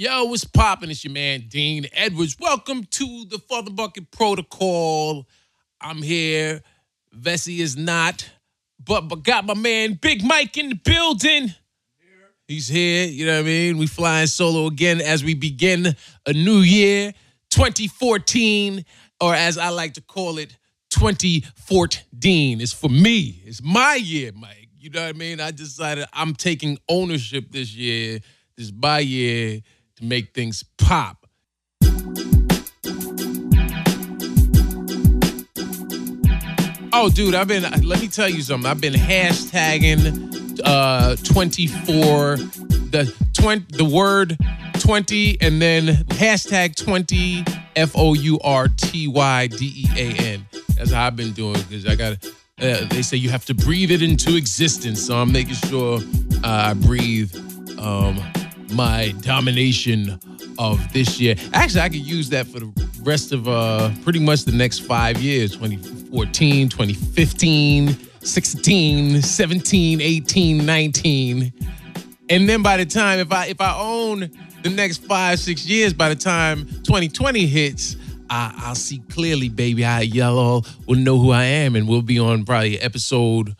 Yo, what's poppin'? It's your man Dean Edwards. Welcome to the FuthaMuckin' Protocol. I'm here. Vesey is not, but, but got my man Big Mike in the building. He's here, you know what I mean? We flying solo again as we begin a new year, 2014, or as I like to call it, 2014. It's for me. It's my year, Mike. You know what I mean? I decided I'm taking ownership this year, this my year, to make things pop. Oh, dude, I've been. Let me tell you something. I've been hashtagging uh 24 the 20 the word 20 and then hashtag 20 F O U R T Y D E A N. That's how I've been doing because I got. Uh, they say you have to breathe it into existence, so I'm making sure uh, I breathe um, my domination of this year. Actually, I could use that for the rest of uh, pretty much the next five years 2014, 2015, 16, 17, 18, 19. And then by the time, if I if I own the next five, six years, by the time 2020 hits, I, I'll see clearly, baby. I y'all will know who I am, and we'll be on probably episode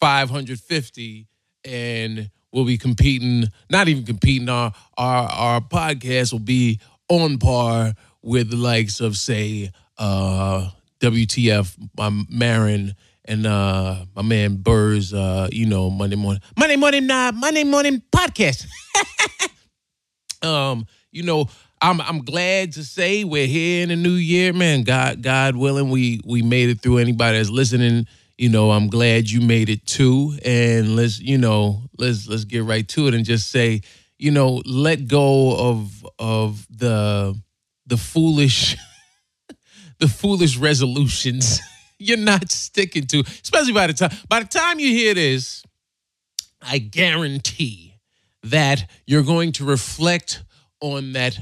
550, and we'll be competing. Not even competing. Our our our podcast will be on par with the likes of say uh, WTF, my Maron, and uh, my man Burr's. Uh, you know Monday morning, Monday morning, uh, Monday morning podcast. um, you know, I'm I'm glad to say we're here in the new year, man. God God willing, we we made it through. Anybody that's listening, you know, I'm glad you made it too. And let's, you know, let's let's get right to it and just say, you know, let go of of the the foolish the foolish resolutions you're not sticking to, especially by the time by the time you hear this, I guarantee that you're going to reflect on that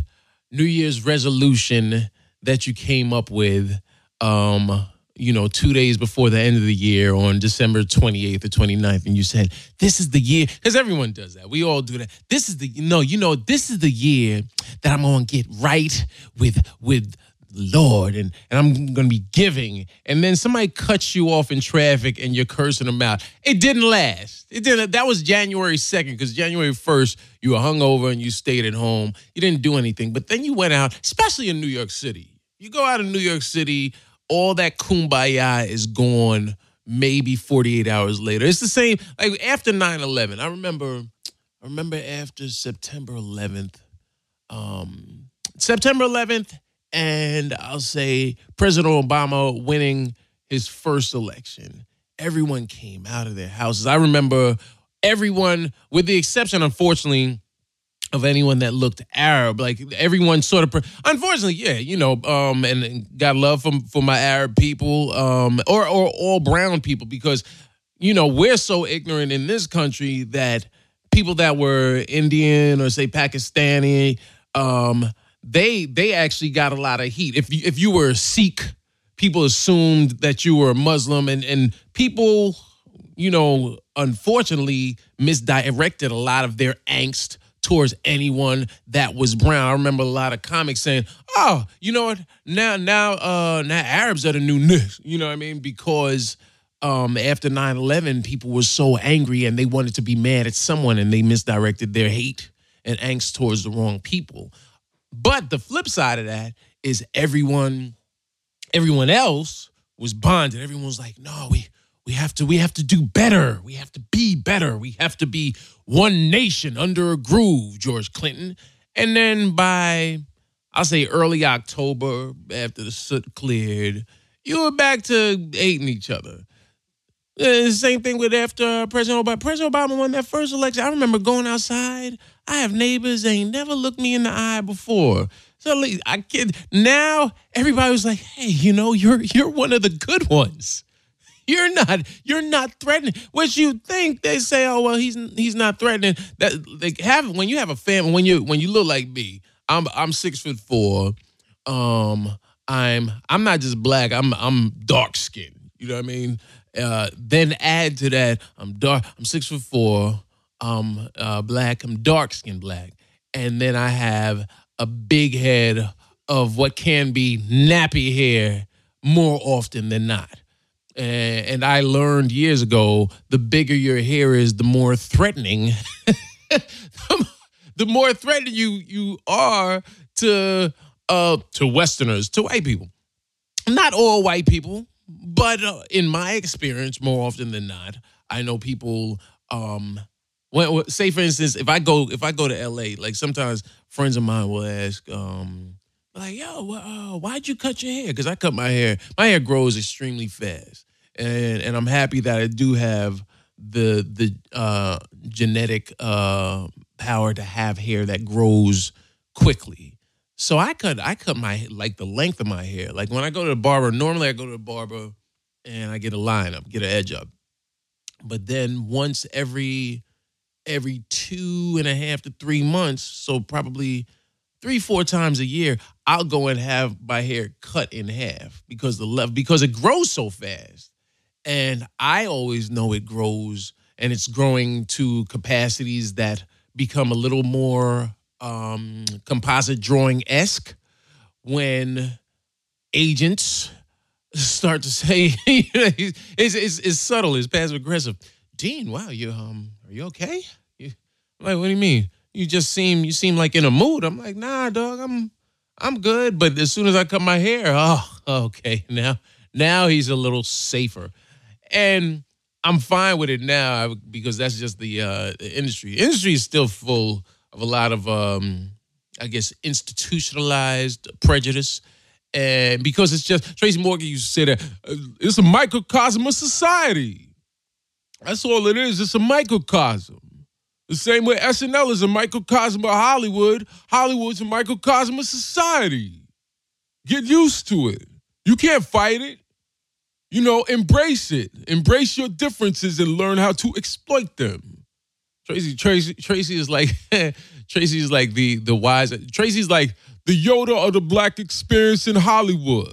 New Year's resolution that you came up with, um, you know, two days before the end of the year on December 28th or 29th, and you said, This is the year, because everyone does that. We all do that. This is the, no, you know, this is the year that I'm going to get right with, with, Lord, and, and I'm gonna be giving. And then somebody cuts you off in traffic and you're cursing them out. It didn't last. It didn't. That was January 2nd, because January 1st, you were hungover and you stayed at home. You didn't do anything. But then you went out, especially in New York City. You go out in New York City, all that kumbaya is gone maybe 48 hours later. It's the same, like after 9-11. I remember, I remember after September 11th, um, September 11th, and I'll say President Obama winning his first election. Everyone came out of their houses. I remember everyone, with the exception, unfortunately, of anyone that looked Arab, like everyone sort of, unfortunately, yeah, you know, um, and, and got love from for my Arab people, um, or or all brown people, because you know we're so ignorant in this country that people that were Indian or say Pakistani, um, they they actually got a lot of heat. If you, if you were a Sikh, people assumed that you were a Muslim, and and people, you know, unfortunately misdirected a lot of their angst towards anyone that was brown. I remember a lot of comics saying, "Oh, you know what? Now now uh now Arabs are the new niggas." You know what I mean? Because um after 9/11 people were so angry and they wanted to be mad at someone and they misdirected their hate and angst towards the wrong people. But the flip side of that is everyone, everyone else was bonded. Everyone was like, no, we we have to we have to do better. We have to be better. We have to be one nation under a groove, George Clinton. And then by I'll say early October, after the soot cleared, you were back to hating each other. Uh, same thing with after President Obama. President Obama won that first election. I remember going outside. I have neighbors they ain't never looked me in the eye before. So I kid now everybody was like, "Hey, you know, you're you're one of the good ones. You're not you're not threatening." Which you think they say, "Oh well, he's he's not threatening." That they have when you have a family when you when you look like me. I'm I'm six foot four. Um, I'm I'm not just black. I'm I'm dark skinned. You know what I mean? Uh, then add to that, I'm dark. I'm six foot four. I'm uh, black. I'm dark skinned black. and then I have a big head of what can be nappy hair more often than not. And, and I learned years ago the bigger your hair is, the more threatening. the more threatening you you are to uh to Westerners, to white people. Not all white people, but uh, in my experience, more often than not, I know people. Um, when, say for instance, if I go if I go to L.A., like sometimes friends of mine will ask, um, like, "Yo, uh, why'd you cut your hair?" Because I cut my hair. My hair grows extremely fast, and and I'm happy that I do have the the uh, genetic uh, power to have hair that grows quickly. So I cut I cut my like the length of my hair. Like when I go to the barber, normally I go to the barber and I get a line up, get an edge up. But then once every every two and a half to three months, so probably three, four times a year, I'll go and have my hair cut in half because the left because it grows so fast. And I always know it grows and it's growing to capacities that become a little more um, composite drawing esque when agents start to say it's, it's, it's, subtle, it's passive aggressive. Dean, wow, you um, are you okay? You, I'm like, what do you mean? You just seem you seem like in a mood. I'm like, nah, dog, I'm I'm good. But as soon as I cut my hair, oh, okay, now now he's a little safer, and I'm fine with it now because that's just the uh, industry. The industry is still full of a lot of, um, I guess, institutionalized prejudice. And because it's just, Tracy Morgan used to say that uh, it's a microcosm of society. That's all it is. It's a microcosm. The same way SNL is a microcosm of Hollywood, Hollywood's a microcosm of society. Get used to it. You can't fight it. You know, embrace it. Embrace your differences and learn how to exploit them. Tracy, Tracy, Tracy is like Tracy is like the the wise. Tracy's like the Yoda of the black experience in Hollywood.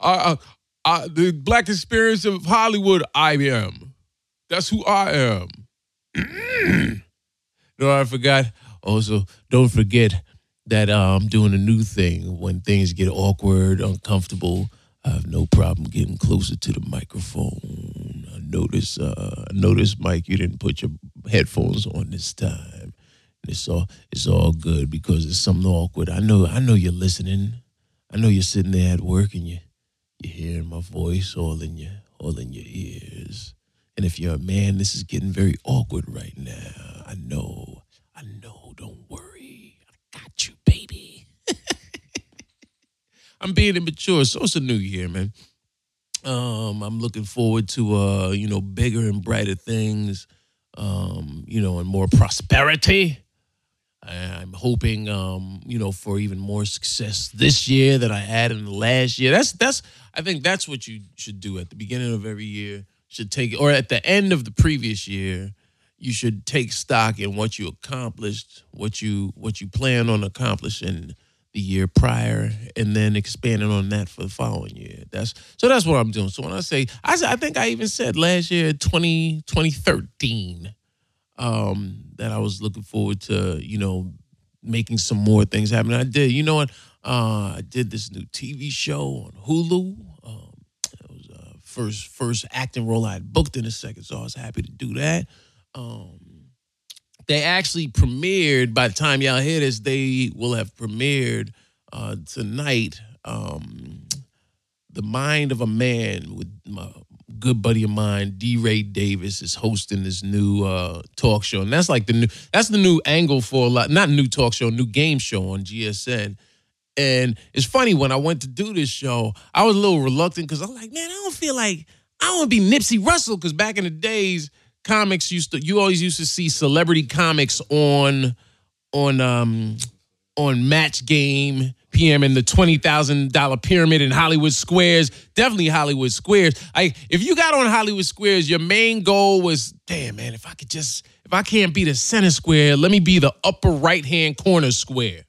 I, I, the black experience of Hollywood. I am. That's who I am. no, I forgot. Also, don't forget that I'm doing a new thing. When things get awkward, uncomfortable, I have no problem getting closer to the microphone. I notice, uh, I notice, Mike, you didn't put your headphones on this time. And it's all, it's all good because it's something awkward. I know, I know you're listening. I know you're sitting there at work and you, you're hearing my voice all in your, all in your ears. And if you're a man, this is getting very awkward right now. I know, I know. Don't worry, I got you. I'm being immature. So it's a new year, man. Um, I'm looking forward to uh, you know, bigger and brighter things, um, you know, and more prosperity. I'm hoping, um, you know, for even more success this year than I had in the last year. That's that's I think that's what you should do at the beginning of every year. Should take or at the end of the previous year, you should take stock in what you accomplished, what you what you plan on accomplishing the year prior and then expanding on that for the following year. That's so that's what I'm doing. So when I say I I think I even said last year 20 2013 um that I was looking forward to, you know, making some more things happen. I did. You know what? Uh I did this new TV show on Hulu. Um it was uh first first acting role I had booked in a second, so I was happy to do that. Um they actually premiered by the time y'all hear this they will have premiered uh, tonight um, the mind of a man with my good buddy of mine DeRay Davis is hosting this new uh, talk show. And that's like the new that's the new angle for a lot not new talk show new game show on gsn and it's funny when i went to do this show i was a little reluctant because i'm like man i don't feel like i want to be nipsey russell because back in the days comics used to you always used to see celebrity comics on on um on match game PM in the twenty thousand dollar pyramid in Hollywood Squares. Definitely Hollywood Squares. I if you got on Hollywood Squares, your main goal was, damn man, if I could just if I can't be the center square, let me be the upper right hand corner square.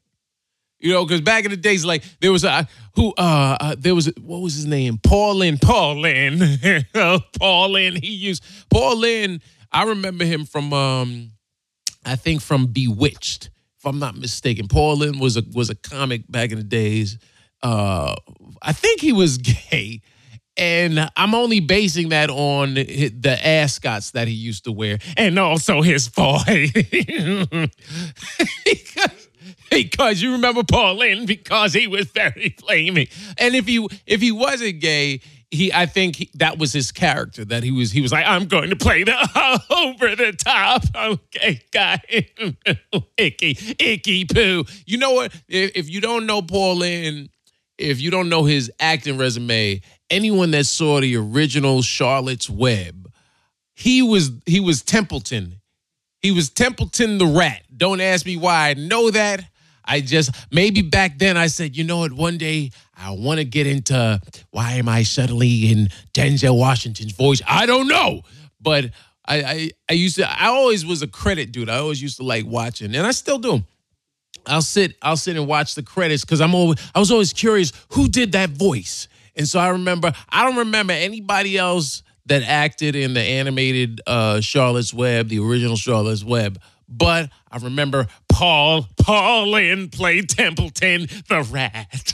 You know, because back in the days, like there was a who uh, uh there was a, what was his name? Paul Lynde. Paul. Paul. He used Paul. I remember him from um I think from Bewitched, if I'm not mistaken. Paul was a was a comic back in the days. Uh, I think he was gay, and I'm only basing that on the ascots that he used to wear, and also his boy. because, you remember Paul because he was very flaming, and if he if he wasn't gay, he I think he, that was his character that he was he was like I'm going to play the over the top. Okay guy. Icky icky poo. You know what? If, if you don't know Paul if you don't know his acting resume anyone that saw the original Charlotte's Web he was he was Templeton he was Templeton the rat don't ask me why I know that I just maybe back then I said, you know what, one day I want to get into why am I suddenly in Denzel Washington's voice? I don't know. But I, I I used to I always was a credit dude. I always used to like watching, and I still do. I'll sit I'll sit and watch the credits because I'm always I was always curious who did that voice. And so I remember I don't remember anybody else that acted in the animated uh Charlotte's Web, the original Charlotte's Web. But I remember Paul, Paul Lynde played Templeton the rat.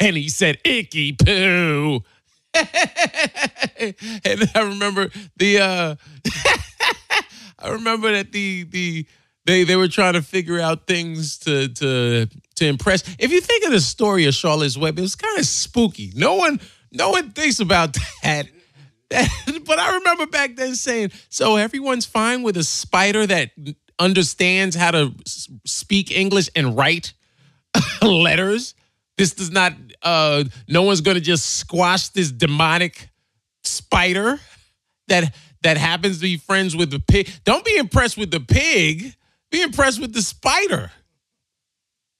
And he said, icky poo. and I remember the uh I remember that the the they they were trying to figure out things to to to impress. If you think of the story of Charlotte's Web, it was kind of spooky. No one no one thinks about that. but I remember back then saying, so everyone's fine with a spider that understands how to speak English and write letters. This does not, uh, no one's going to just squash this demonic spider that that happens to be friends with the pig. Don't be impressed with the pig. Be impressed with the spider.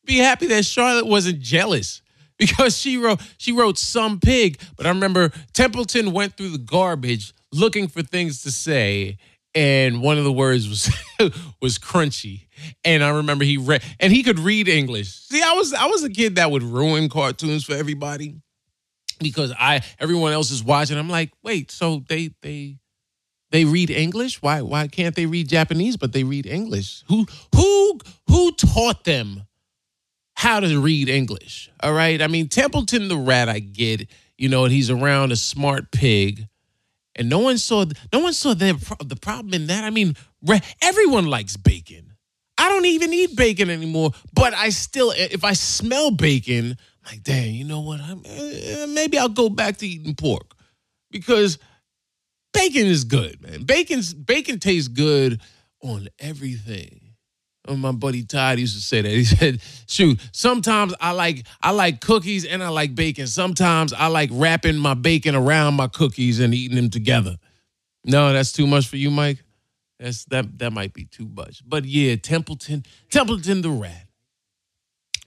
Be happy that Charlotte wasn't jealous because she wrote she wrote some pig. But I remember Templeton went through the garbage looking for things to say, and one of the words was was crunchy. And I remember he read and he could read English. See, I was I was a kid that would ruin cartoons for everybody because I everyone else is watching. I'm like, wait, so they they they read English? Why why can't they read Japanese but they read English? Who who who taught them how to read English. All right. I mean, Templeton the rat, I get, you know, he's around a smart pig. And no one saw no one saw the, the problem in that. I mean, everyone likes bacon. I don't even eat bacon anymore, but I still, if I smell bacon, I'm like, dang, you know what? I'm, uh, maybe I'll go back to eating pork because bacon is good, man. Bacon's bacon tastes good on everything. My buddy Todd used to say that. He said, "Shoot, sometimes I like I like cookies and I like bacon. Sometimes I like wrapping my bacon around my cookies and eating them together." No, that's too much for you, Mike. That's that that might be too much. But yeah, Templeton, Templeton the rat.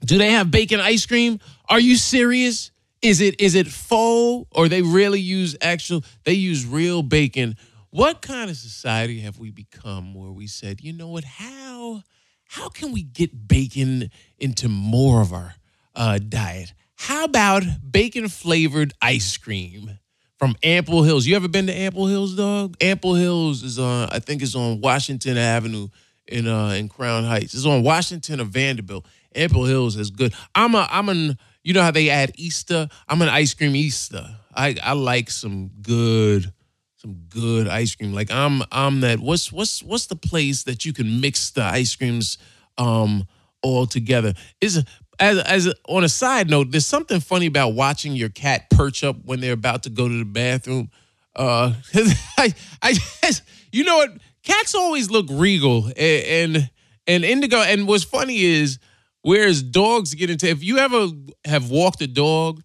Do they have bacon ice cream? Are you serious? Is it is it faux or they really use actual they use real bacon? What kind of society have we become where we said, you know what, how how can we get bacon into more of our uh, diet? How about bacon flavored ice cream from Ample Hills? You ever been to Ample Hills, dog? Ample Hills is on, I think it's on Washington Avenue in uh in Crown Heights. It's on Washington or Vanderbilt. Ample Hills is good. I'm a I'm an you know how they add Easter? I'm an ice cream Easter. I I like some good some good ice cream. Like I'm I'm that what's what's what's the place that you can mix the ice creams um all together? Is as as on a side note, there's something funny about watching your cat perch up when they're about to go to the bathroom. Uh I I just, you know what cats always look regal and, and and indigo and what's funny is whereas dogs get into if you ever have walked a dog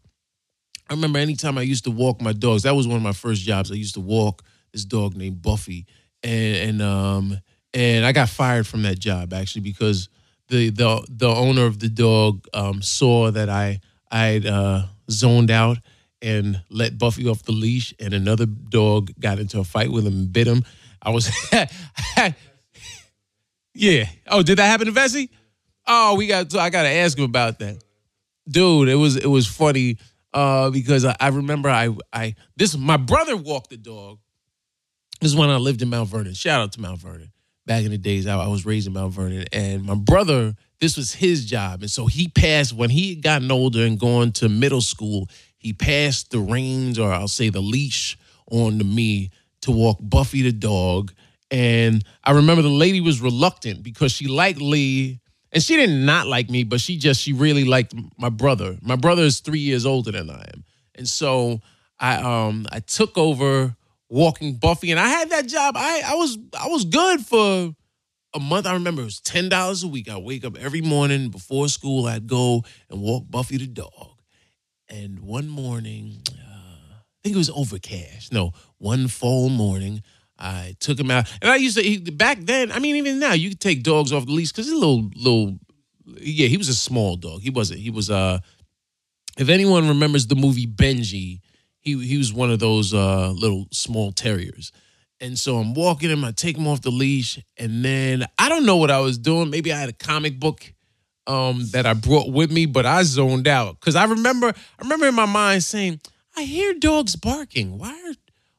I remember anytime I used to walk my dogs, that was one of my first jobs. I used to walk this dog named Buffy. And, and um and I got fired from that job actually because the the the owner of the dog um, saw that I I'd uh, zoned out and let Buffy off the leash, and another dog got into a fight with him and bit him. I was, yeah. Oh, did that happen to Vesey? Oh, we got. I got to ask him about that, dude. It was it was funny uh, because I, I, remember I I this my brother walked the dog. This is when I lived in Mount Vernon. Shout out to Mount Vernon. back in the days I, I was raised in Mount Vernon, and my brother, this was his job, and so he passed when he had gotten older and going to middle school. He passed the reins, or I'll say the leash, on to me to walk Buffy the dog. And I remember the lady was reluctant because she liked Lee and she did not like me, but she just she really liked my brother. My brother is three years older than I am, and so I um I took over walking Buffy, and I had that job. I I was I was good for a month. I remember it was ten dollars a week. I wake up every morning before school. I'd go and walk Buffy the dog, and one morning, uh, I think it was overcast. No, one fall morning. I took him out, and I used to he, back then. I mean, even now, you could take dogs off the leash because he's a little, little. Yeah, he was a small dog. He wasn't. He was. Uh, if anyone remembers the movie Benji, he he was one of those uh little small terriers. And so I'm walking him. I take him off the leash, and then I don't know what I was doing. Maybe I had a comic book um that I brought with me, but I zoned out because I remember. I remember in my mind saying, "I hear dogs barking. Why are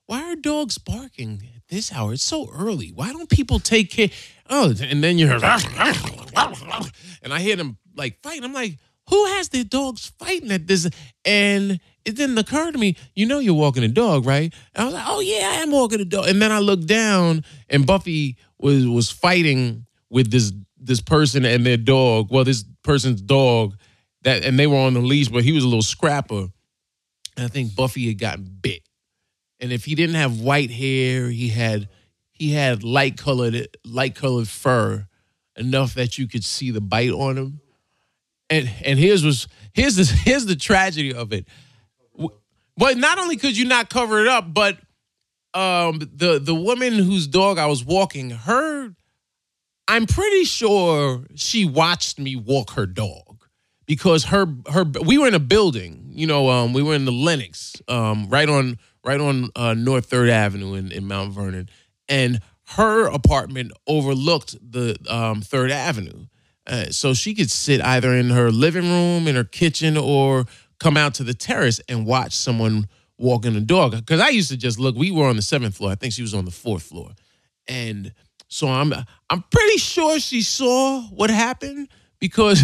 why are dogs barking this hour? It's so early. Why don't people take care? Oh, and then you hear, and I hear them like fighting. I'm like, who has their dogs fighting at this? And it didn't occur to me, you know, you're walking a dog, right? And I was like, oh yeah, I am walking a dog. And then I looked down, and Buffy was was fighting with this this person and their dog. Well, this person's dog that, and they were on the leash, but he was a little scrapper. And I think Buffy had gotten bit and if he didn't have white hair, he had he had light colored light colored fur enough that you could see the bite on him. And and here's was here's the here's the tragedy of it. But not only could you not cover it up, but um the the woman whose dog I was walking, her I'm pretty sure she watched me walk her dog because her her we were in a building, you know, um we were in the Lenox, um right on right on uh, North Third Avenue in, in Mount Vernon, and her apartment overlooked the um, Third Avenue, uh, so she could sit either in her living room, in her kitchen, or come out to the terrace and watch someone walking the dog. Because I used to just look. We were on the seventh floor. I think she was on the fourth floor, and so I'm I'm pretty sure she saw what happened because,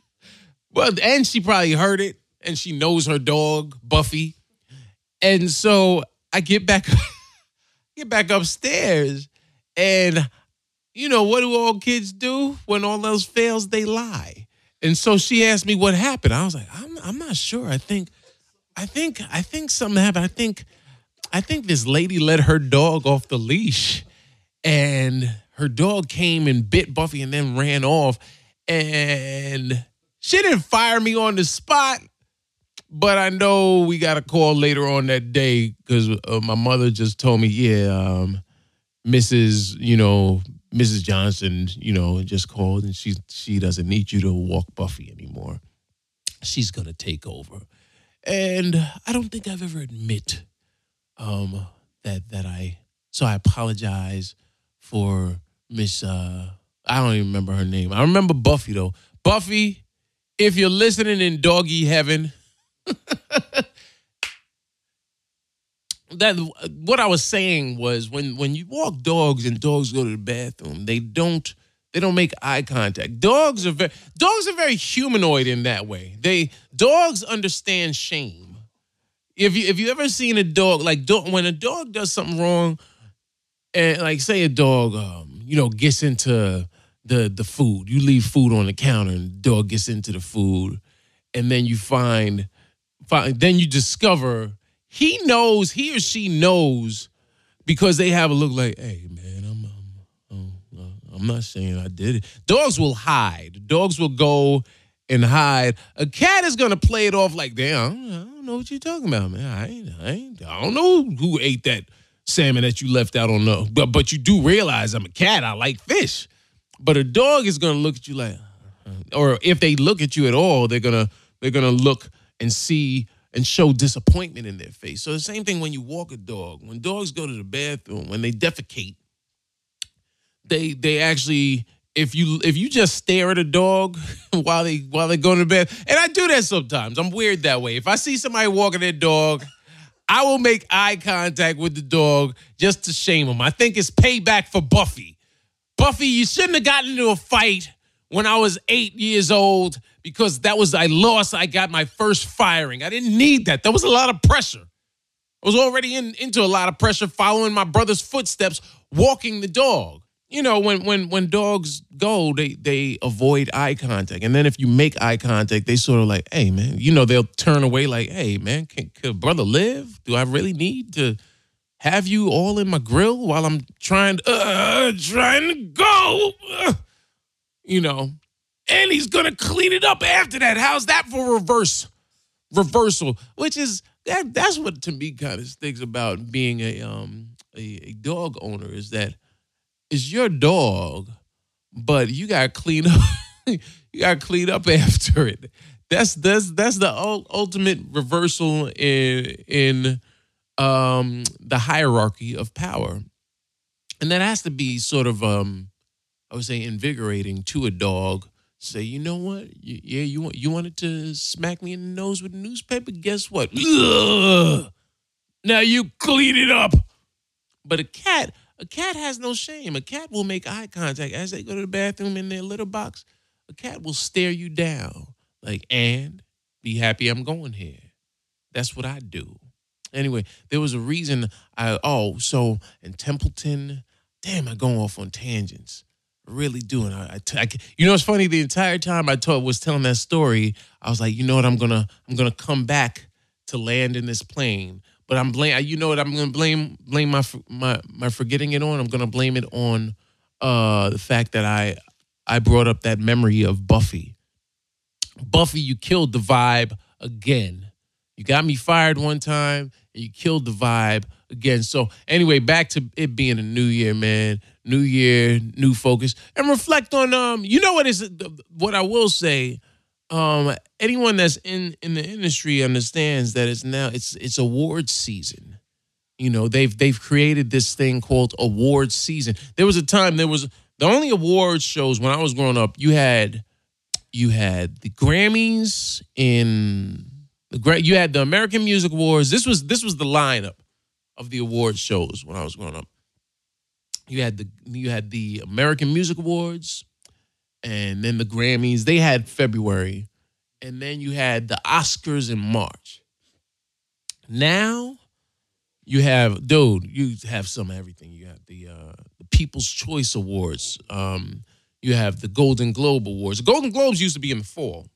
well, and she probably heard it, and she knows her dog Buffy and so I get back get back upstairs and you know what do all kids do when all else fails they lie. And so she asked me what happened. I was like, I'm I'm not sure. I think I think I think something happened. I think I think this lady let her dog off the leash and her dog came and bit Buffy and then ran off and she didn't fire me on the spot but I know we got a call later on that day because uh, my mother just told me, yeah, um, Mrs. You know, Mrs. Johnson, you know, just called and she she doesn't need you to walk Buffy anymore. She's gonna take over, and I don't think I've ever admit um, that that I. So I apologize for Miss. Uh, I don't even remember her name. I remember Buffy though. Buffy, if you're listening in doggy heaven that what I was saying was when when you walk dogs and dogs go to the bathroom, they don't they don't make eye contact. Dogs are very dogs are very humanoid in that way. They dogs understand shame. If you if you ever seen a dog like dog, when a dog does something wrong, and like say a dog um, you know gets into the the food, you leave food on the counter and the dog gets into the food, and then you find then you discover he knows, he or she knows because they have a look like, hey, man, I'm, I'm, I'm, uh, I'm not saying I did it. Dogs will hide. Dogs will go and hide. A cat is gonna play it off like, damn, I don't know what you're talking about, man. I ain't, I ain't, I don't know who ate that salmon that you left out on the, but but you do realize I'm a cat. I like fish. But a dog is gonna look at you like, uh, or if they look at you at all, they're gonna they're gonna look and see and show disappointment in their face. So the same thing when you walk a dog. When dogs go to the bathroom, when they defecate, they they actually if you if you just stare at a dog while they while they go to the bed, and I do that sometimes. I'm weird that way. If I see somebody walking their dog, I will make eye contact with the dog just to shame them. I think it's payback for Buffy. Buffy, you shouldn't have gotten into a fight when I was eight years old because that was I lost. I got my first firing. I didn't need that. That was a lot of pressure. I was already in, into a lot of pressure following my brother's footsteps, walking the dog. You know, when when when dogs go, they they avoid eye contact, and then if you make eye contact, they sort of like, "Hey, man," you know, they'll turn away like, "Hey, man, can, can brother live? Do I really need to have you all in my grill while I'm trying to uh, trying to go?" Uh, you know, and he's gonna clean it up after that. How's that for reverse reversal? Which is that that's what to me kind of sticks about being a um a, a dog owner is that it's your dog, but you gotta clean up you gotta clean up after it. That's that's that's the ultimate reversal in in um the hierarchy of power. And that has to be sort of um I would say invigorating to a dog say, you know what? yeah, you want you wanted to smack me in the nose with a newspaper. Guess what? Ugh. Now you clean it up. But a cat, a cat has no shame. A cat will make eye contact as they go to the bathroom in their litter box. A cat will stare you down, like, and be happy I'm going here. That's what I do. Anyway, there was a reason I oh so in Templeton, damn, I go off on tangents really doing. I, I, I, you know, it's funny. The entire time I told, was telling that story, I was like, you know what? I'm gonna, I'm gonna come back to land in this plane. But I'm blame. You know what? I'm gonna blame, blame my, my, my forgetting it on. I'm gonna blame it on uh, the fact that I, I brought up that memory of Buffy. Buffy, you killed the vibe again. You got me fired one time, and you killed the vibe again. So anyway, back to it being a new year, man new year, new focus, and reflect on um. You know what is what I will say. Um, anyone that's in in the industry understands that it's now it's it's award season. You know they've they've created this thing called award season. There was a time there was the only awards shows when I was growing up. You had you had the Grammys in the you had the American Music Awards. This was this was the lineup of the award shows when I was growing up you had the you had the American Music Awards, and then the Grammys. They had February, and then you had the Oscars in March. Now, you have dude. You have some everything. You have the uh, the People's Choice Awards. Um, you have the Golden Globe Awards. The Golden Globes used to be in the fall,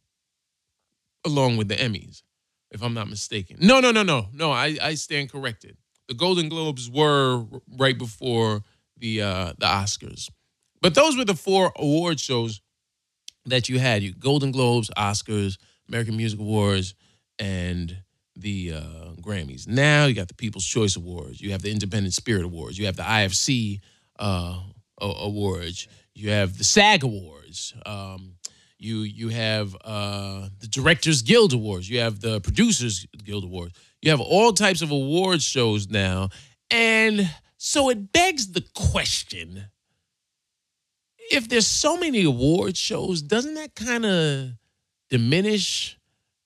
along with the Emmys, if I'm not mistaken. No, no, no, no, no. I I stand corrected. The Golden Globes were right before the uh, the Oscars. But those were the four award shows that you had: you Golden Globes, Oscars, American Music Awards, and the uh, Grammys. Now you got the People's Choice Awards. You have the Independent Spirit Awards. You have the IFC uh, Awards. You have the SAG Awards. Um, you you have uh, the Directors Guild Awards. You have the Producers Guild Awards. You have all types of award shows now, and so it begs the question if there's so many award shows, doesn't that kind of diminish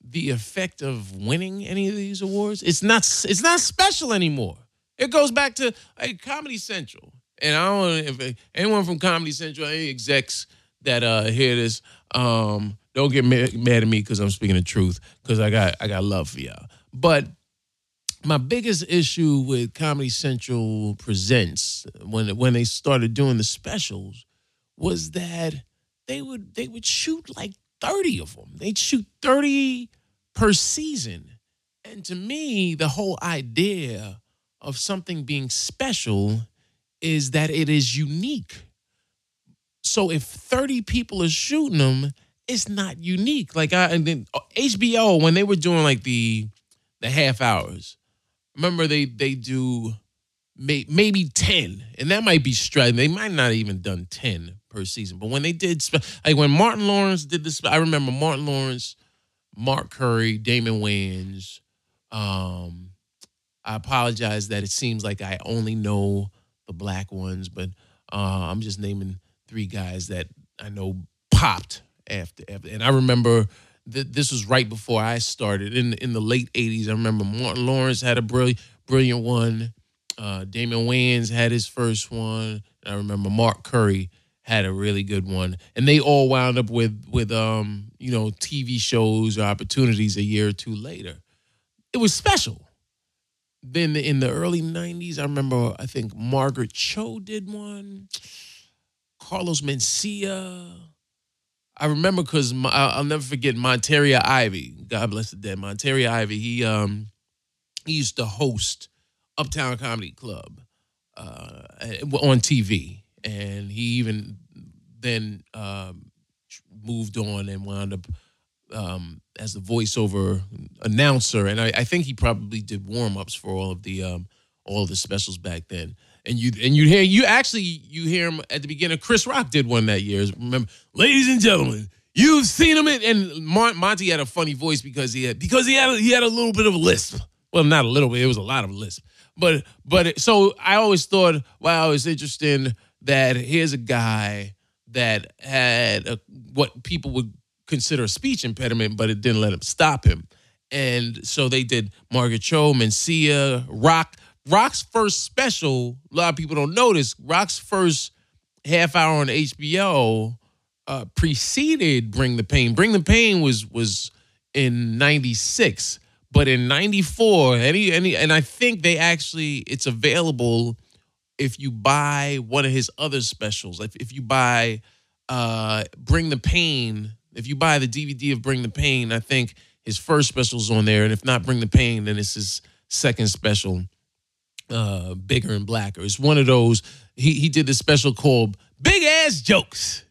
the effect of winning any of these awards? It's not it's not special anymore. It goes back to Comedy Central. And I don't if anyone from Comedy Central, any execs that uh hear this, um, don't get mad, mad at me because I'm speaking the truth, because I got I got love for y'all. But my biggest issue with Comedy Central Presents when when they started doing the specials was that they would they would shoot like 30 of them. They'd shoot 30 per season. And to me, the whole idea of something being special is that it is unique. So if 30 people are shooting them, it's not unique. Like I and then uh, HBO when they were doing like the the half hours, remember they they do may, maybe 10 and that might be stretching they might not even done 10 per season but when they did like when martin lawrence did this i remember martin lawrence mark curry damon wayans um i apologize that it seems like i only know the black ones but uh i'm just naming three guys that i know popped after, after and i remember th- this was right before I started in in the late '80s. I remember Martin Lawrence had a brilliant brilliant one. Uh, Damon Wayans had his first one. I remember Mark Curry had a really good one, and they all wound up with with um you know TV shows or opportunities a year or two later. It was special. Then in the early '90s, I remember I think Margaret Cho did one. Carlos Mencia. I remember because I'll never forget Monteria Ivy. God bless the dead. Monteria Ivy. He um he used to host Uptown Comedy Club uh, on TV, and he even then um, moved on and wound up um, as a voiceover announcer. And I, I think he probably did warm ups for all of the um, all of the specials back then. And you and you hear you actually you hear him at the beginning. Chris Rock did one that year. Remember, ladies and gentlemen, you've seen him. In, and Monty had a funny voice because he had because he had a, he had a little bit of a lisp. Well, not a little bit. It was a lot of lisp. But but it, so I always thought, wow, it's interesting that here's a guy that had a, what people would consider a speech impediment, but it didn't let him stop him. And so they did Margaret Cho, Mencia, Rock. Rock's first special, a lot of people don't notice, Rock's first half hour on HBO uh, preceded Bring the Pain. Bring the Pain was was in 96. But in 94, any any and I think they actually it's available if you buy one of his other specials. If if you buy uh Bring the Pain, if you buy the DVD of Bring the Pain, I think his first special's on there. And if not Bring the Pain, then it's his second special, uh, bigger and blacker. It's one of those. He he did this special called Big Ass Jokes.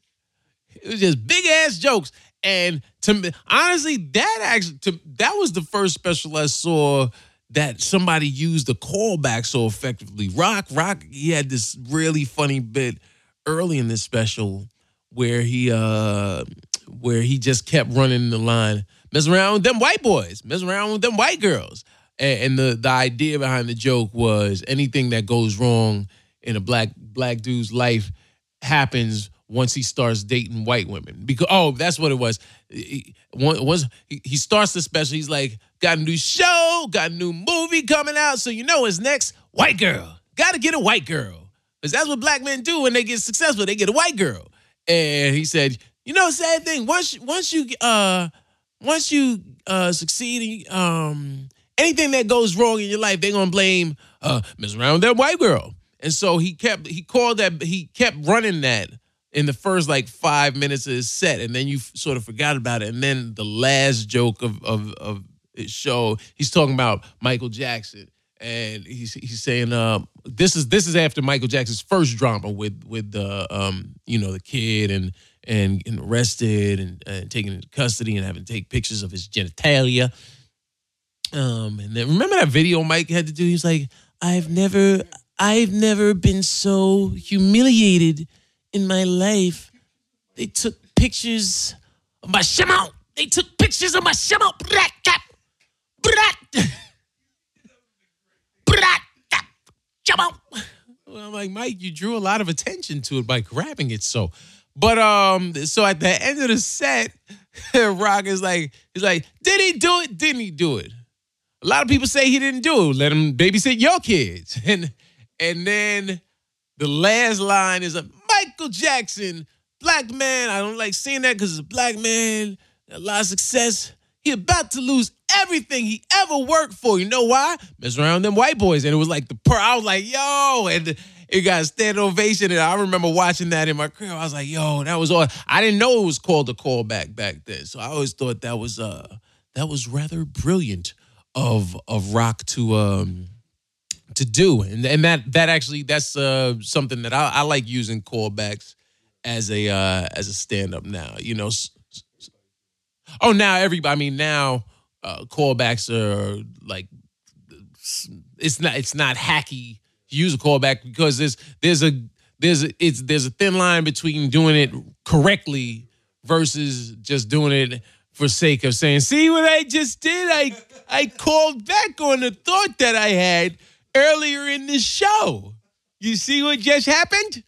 It was just big ass jokes. And to me, honestly, that actually to, that was the first special I saw that somebody used the callback so effectively. Rock, Rock, he had this really funny bit early in this special where he uh where he just kept running the line, mess around with them white boys, mess around with them white girls. And, the the idea behind the joke was anything that goes wrong in a black black dude's life happens once he starts dating white women. Because oh, that's what it was. He, once he starts the special, he's like, got a new show, got a new movie coming out. So you know his next white girl. Gotta get a white girl. Because that's what black men do when they get successful. They get a white girl. And he said, you know, sad thing, once once you uh once you uh succeed um anything that goes wrong in your life, they're gonna blame uh Miss Around that white girl. And so he kept he called that he kept running that in the first like five minutes of his set, and then you f- sort of forgot about it. And then the last joke of of of his show, he's talking about Michael Jackson, and he's he's saying, uh, "This is this is after Michael Jackson's first drama with with the um you know the kid and." And, and arrested and, and taken into custody and having to take pictures of his genitalia. Um, and then remember that video Mike had to do? He's like, I've never, I've never been so humiliated in my life. They took pictures of my shimmer. They took pictures of my shimmer. Brat, cap, brat, brat, cap, Well, I'm like, Mike, you drew a lot of attention to it by grabbing it so. But um, so at the end of the set, Rock is like, he's like, did he do it? Didn't he do it? A lot of people say he didn't do it. Let him babysit your kids. And and then the last line is a Michael Jackson, black man. I don't like seeing that because it's a black man, a lot of success. He about to lose everything he ever worked for. You know why? Mess around them white boys. And it was like the per. I was like, yo, and it got a standing ovation. And I remember watching that in my career. I was like, yo, that was all. I didn't know it was called a callback back then. So I always thought that was uh that was rather brilliant of of rock to um to do, and and that that actually that's uh, something that I, I like using callbacks as a uh, as a stand up now. You know, oh now everybody. I mean now uh, callbacks are like it's not it's not hacky. Use a callback because there's there's a there's a, it's there's a thin line between doing it correctly versus just doing it for sake of saying, "See what I just did? I I called back on the thought that I had." earlier in the show. You see what just happened?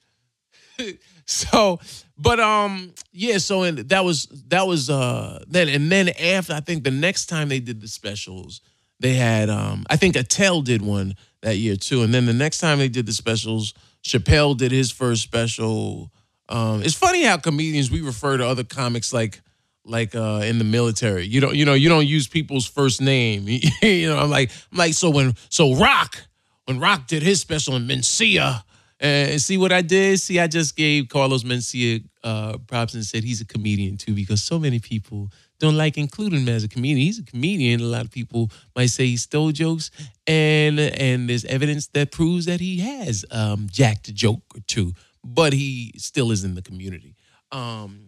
so, but um, yeah. So and that was that was uh then and then after I think the next time they did the specials, they had um I think Attell did one that year too, and then the next time they did the specials, Chappelle did his first special. Um, it's funny how comedians we refer to other comics like like uh, in the military. You don't you know you don't use people's first name. you know I'm like I'm like so when so Rock when Rock did his special in Mencia. And see what I did? See, I just gave Carlos Mencia uh, props and said he's a comedian too, because so many people don't like including him as a comedian. He's a comedian. A lot of people might say he stole jokes, and and there's evidence that proves that he has um, jacked a joke or two, but he still is in the community. Um,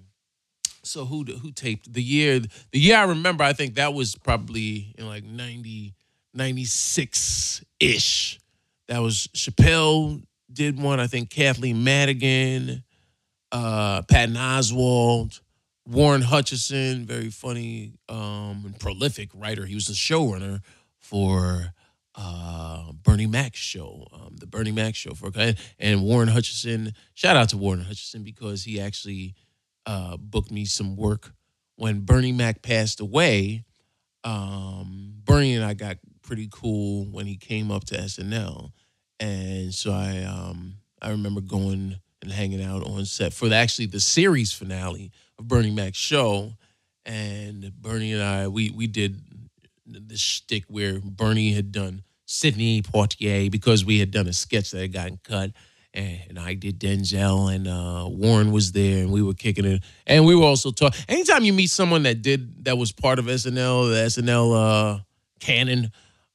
so who who taped the year? The year I remember, I think that was probably in like 90, 96 ish. That was Chappelle did one. I think Kathleen Madigan, uh, Patton Oswalt. Warren Hutcherson, very funny um, and prolific writer. He was the showrunner for uh, Bernie Mac's show, um, the Bernie Mac show for and Warren Hutcherson. Shout out to Warren Hutcherson because he actually uh, booked me some work when Bernie Mac passed away. Um, Bernie and I got pretty cool when he came up to SNL, and so I um, I remember going and hanging out on set for the, actually the series finale of Bernie Mac's show, and Bernie and I we we did the shtick where Bernie had done Sidney Poitier because we had done a sketch that had gotten cut. And, and I did Denzel, and uh, Warren was there, and we were kicking it. And we were also talking. Anytime you meet someone that did that was part of SNL, the SNL uh, canon,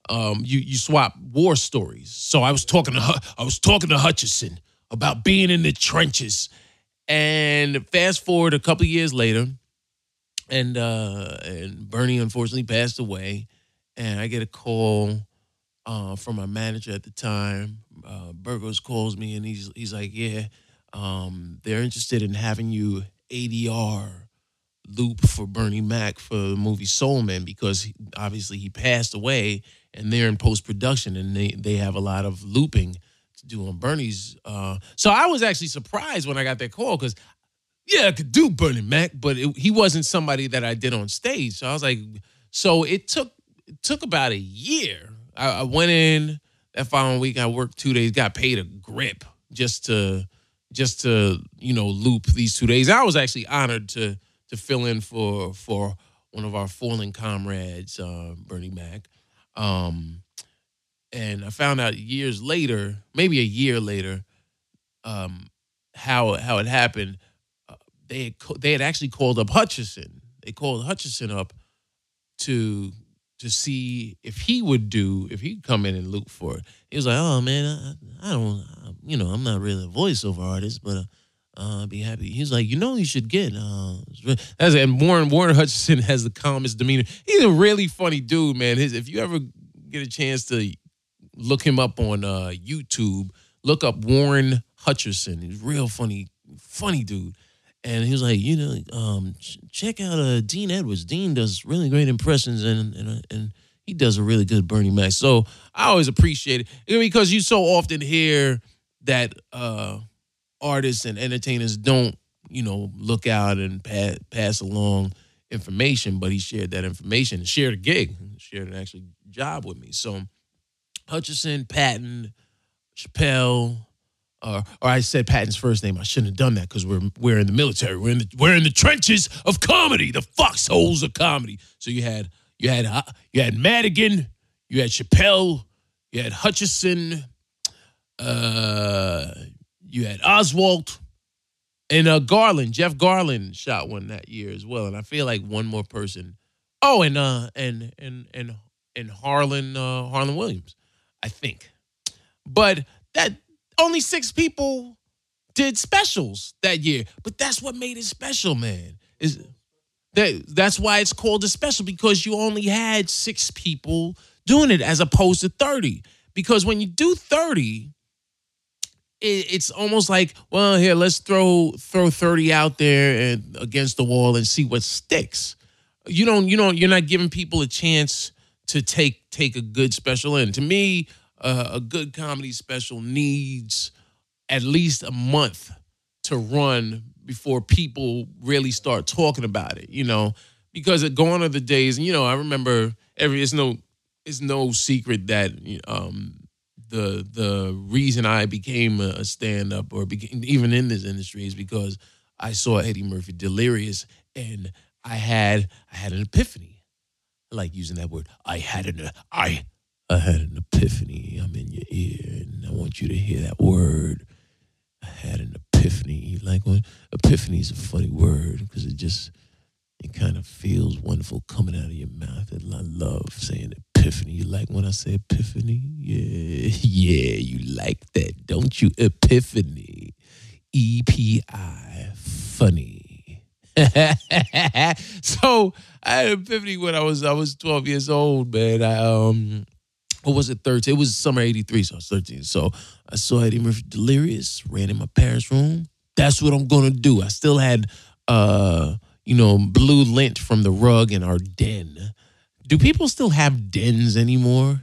um, you you swap war stories. So I was talking to I was talking to Hutcherson about being in the trenches and fast forward a couple years later, and uh, and Bernie unfortunately passed away, and I get a call uh, from my manager at the time. Uh, Burgos calls me and he's he's like, yeah, um, they're interested in having you ADR loop for Bernie Mac for the movie Soul Men because he, obviously he passed away and they're in post production and they they have a lot of looping to do on Bernie's. Uh, so I was actually surprised when I got that call because, yeah, I could do Bernie Mac, but it, he wasn't somebody that I did on stage. So I was like, so it took it took about a year. I, I went in that following week. I worked two days, got paid a grip just to just to you know loop these two days. I was actually honored to to fill in for for one of our fallen comrades, uh, Bernie Mac. Um, and I found out years later, maybe a year later, um, how how it happened. Uh, they had, they had actually called up Hutcherson. They called Hutcherson up to to see if he would do if he'd come in and look for it. He was like, "Oh man, I, I don't, I, you know, I'm not really a voiceover artist, but." Uh, uh, I'd be happy. He's like, you know, you should get. Uh, as and Warren Warren Hutcherson has the calmest demeanor. He's a really funny dude, man. His if you ever get a chance to look him up on uh, YouTube. Look up Warren Hutcherson. He's real funny, funny dude. And he was like, you know, um, ch- check out uh, Dean Edwards. Dean does really great impressions, and and uh, and he does a really good Bernie Mac. So I always appreciate it because you so often hear that uh, artists and entertainers don't, you know, look out and pass, pass along information, but he shared that information and shared a gig, shared an actual job with me. So Hutcherson, Patton, Chappelle, or or I said Patton's first name. I shouldn't have done that because we're we're in the military. We're in the we're in the trenches of comedy, the foxholes of comedy. So you had you had uh, you had Madigan, you had Chappelle, you had Hutcherson, uh, you had Oswalt, and uh, Garlin. Jeff Garlin shot one that year as well. And I feel like one more person. Oh, and uh, and and and and Harland uh, Harland Williams. I think. But that only six people did specials that year. But that's what made it special, man. Is that that's why it's called a special because you only had six people doing it as opposed to 30. Because when you do 30, it, it's almost like, well, here, let's throw throw 30 out there and against the wall and see what sticks. You don't, you don't, you're not giving people a chance to take take a good special in. To me, uh, a good comedy special needs at least a month to run before people really start talking about it. You know, because gone are the days, and you know, I remember every. It's no, it's no secret that um, the the reason I became a stand up or became even in this industry is because I saw Eddie Murphy delirious and I had I had an epiphany. I like using that word. I had an I I had an epiphany. I'm in your ear and I want you to hear that word. I had an epiphany. You like when epiphany is a funny word because it just it kind of feels wonderful coming out of your mouth. And I love saying epiphany. You like when I say epiphany? Yeah, yeah, you like that, don't you? Epiphany. E P I, funny. so I had an epiphany when I was I was 12 years old, man. I um or was it 13? It was summer 83, so I was 13. So I saw Eddie Murphy delirious, ran in my parents' room. That's what I'm gonna do. I still had uh, you know, blue lint from the rug in our den. Do people still have dens anymore?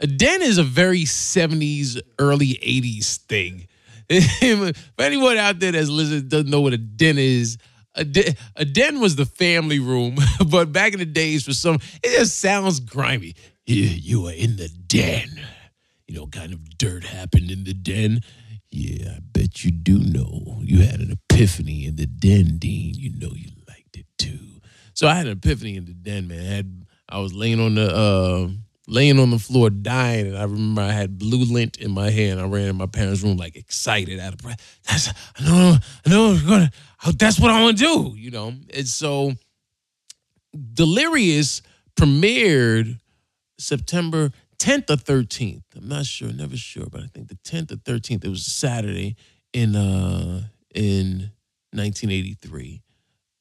A den is a very 70s, early 80s thing. For anyone out there that's listening doesn't know what a den is, a den, a den was the family room, but back in the days, for some, it just sounds grimy. Here you are in the den. You know, kind of dirt happened in the den. Yeah, I bet you do know. You had an epiphany in the den, Dean. You know you liked it too. So I had an epiphany in the den, man. I had I was laying on the uh, laying on the floor dying, and I remember I had blue lint in my hand. I ran in my parents' room like excited, out of breath. That's I know, I know, I'm gonna, that's what I want to do, you know. And so, Delirious premiered September 10th or 13th. I'm not sure, never sure, but I think the 10th or 13th. It was Saturday in uh in 1983,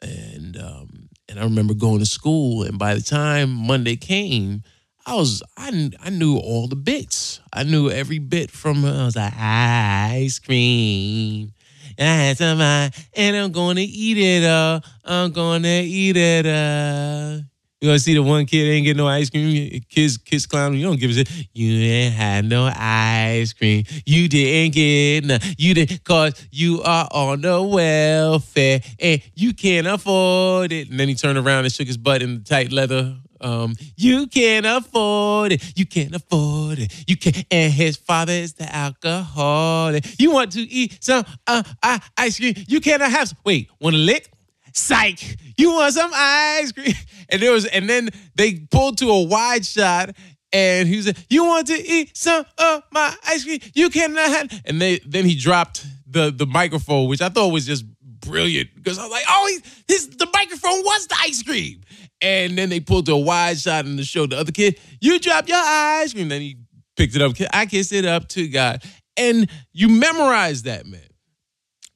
and um and I remember going to school, and by the time Monday came, I was I I knew all the bits. I knew every bit from I was like ice cream. I had some and I'm gonna eat it up. I'm gonna eat it up. You gonna see the one kid ain't get no ice cream. Kids, kids clown. You don't give a shit. You ain't had no ice cream. You didn't get no. You didn't cause you are on the welfare and you can't afford it. And then he turned around and shook his butt in the tight leather. Um, you can't afford it. You can't afford it. You can't. And his father is the alcoholic. You want to eat some uh, uh, ice cream? You cannot have. Wait, want to lick? Psych, you want some ice cream? And there was, and then they pulled to a wide shot, and he said, "You want to eat some of my ice cream? You cannot." And they then he dropped the the microphone, which I thought was just brilliant because I was like, "Oh, he, his the microphone was the ice cream." And then they pulled to a wide shot and the show the other kid, "You dropped your ice cream." Then he picked it up. I kissed it up to God, and you memorize that, man.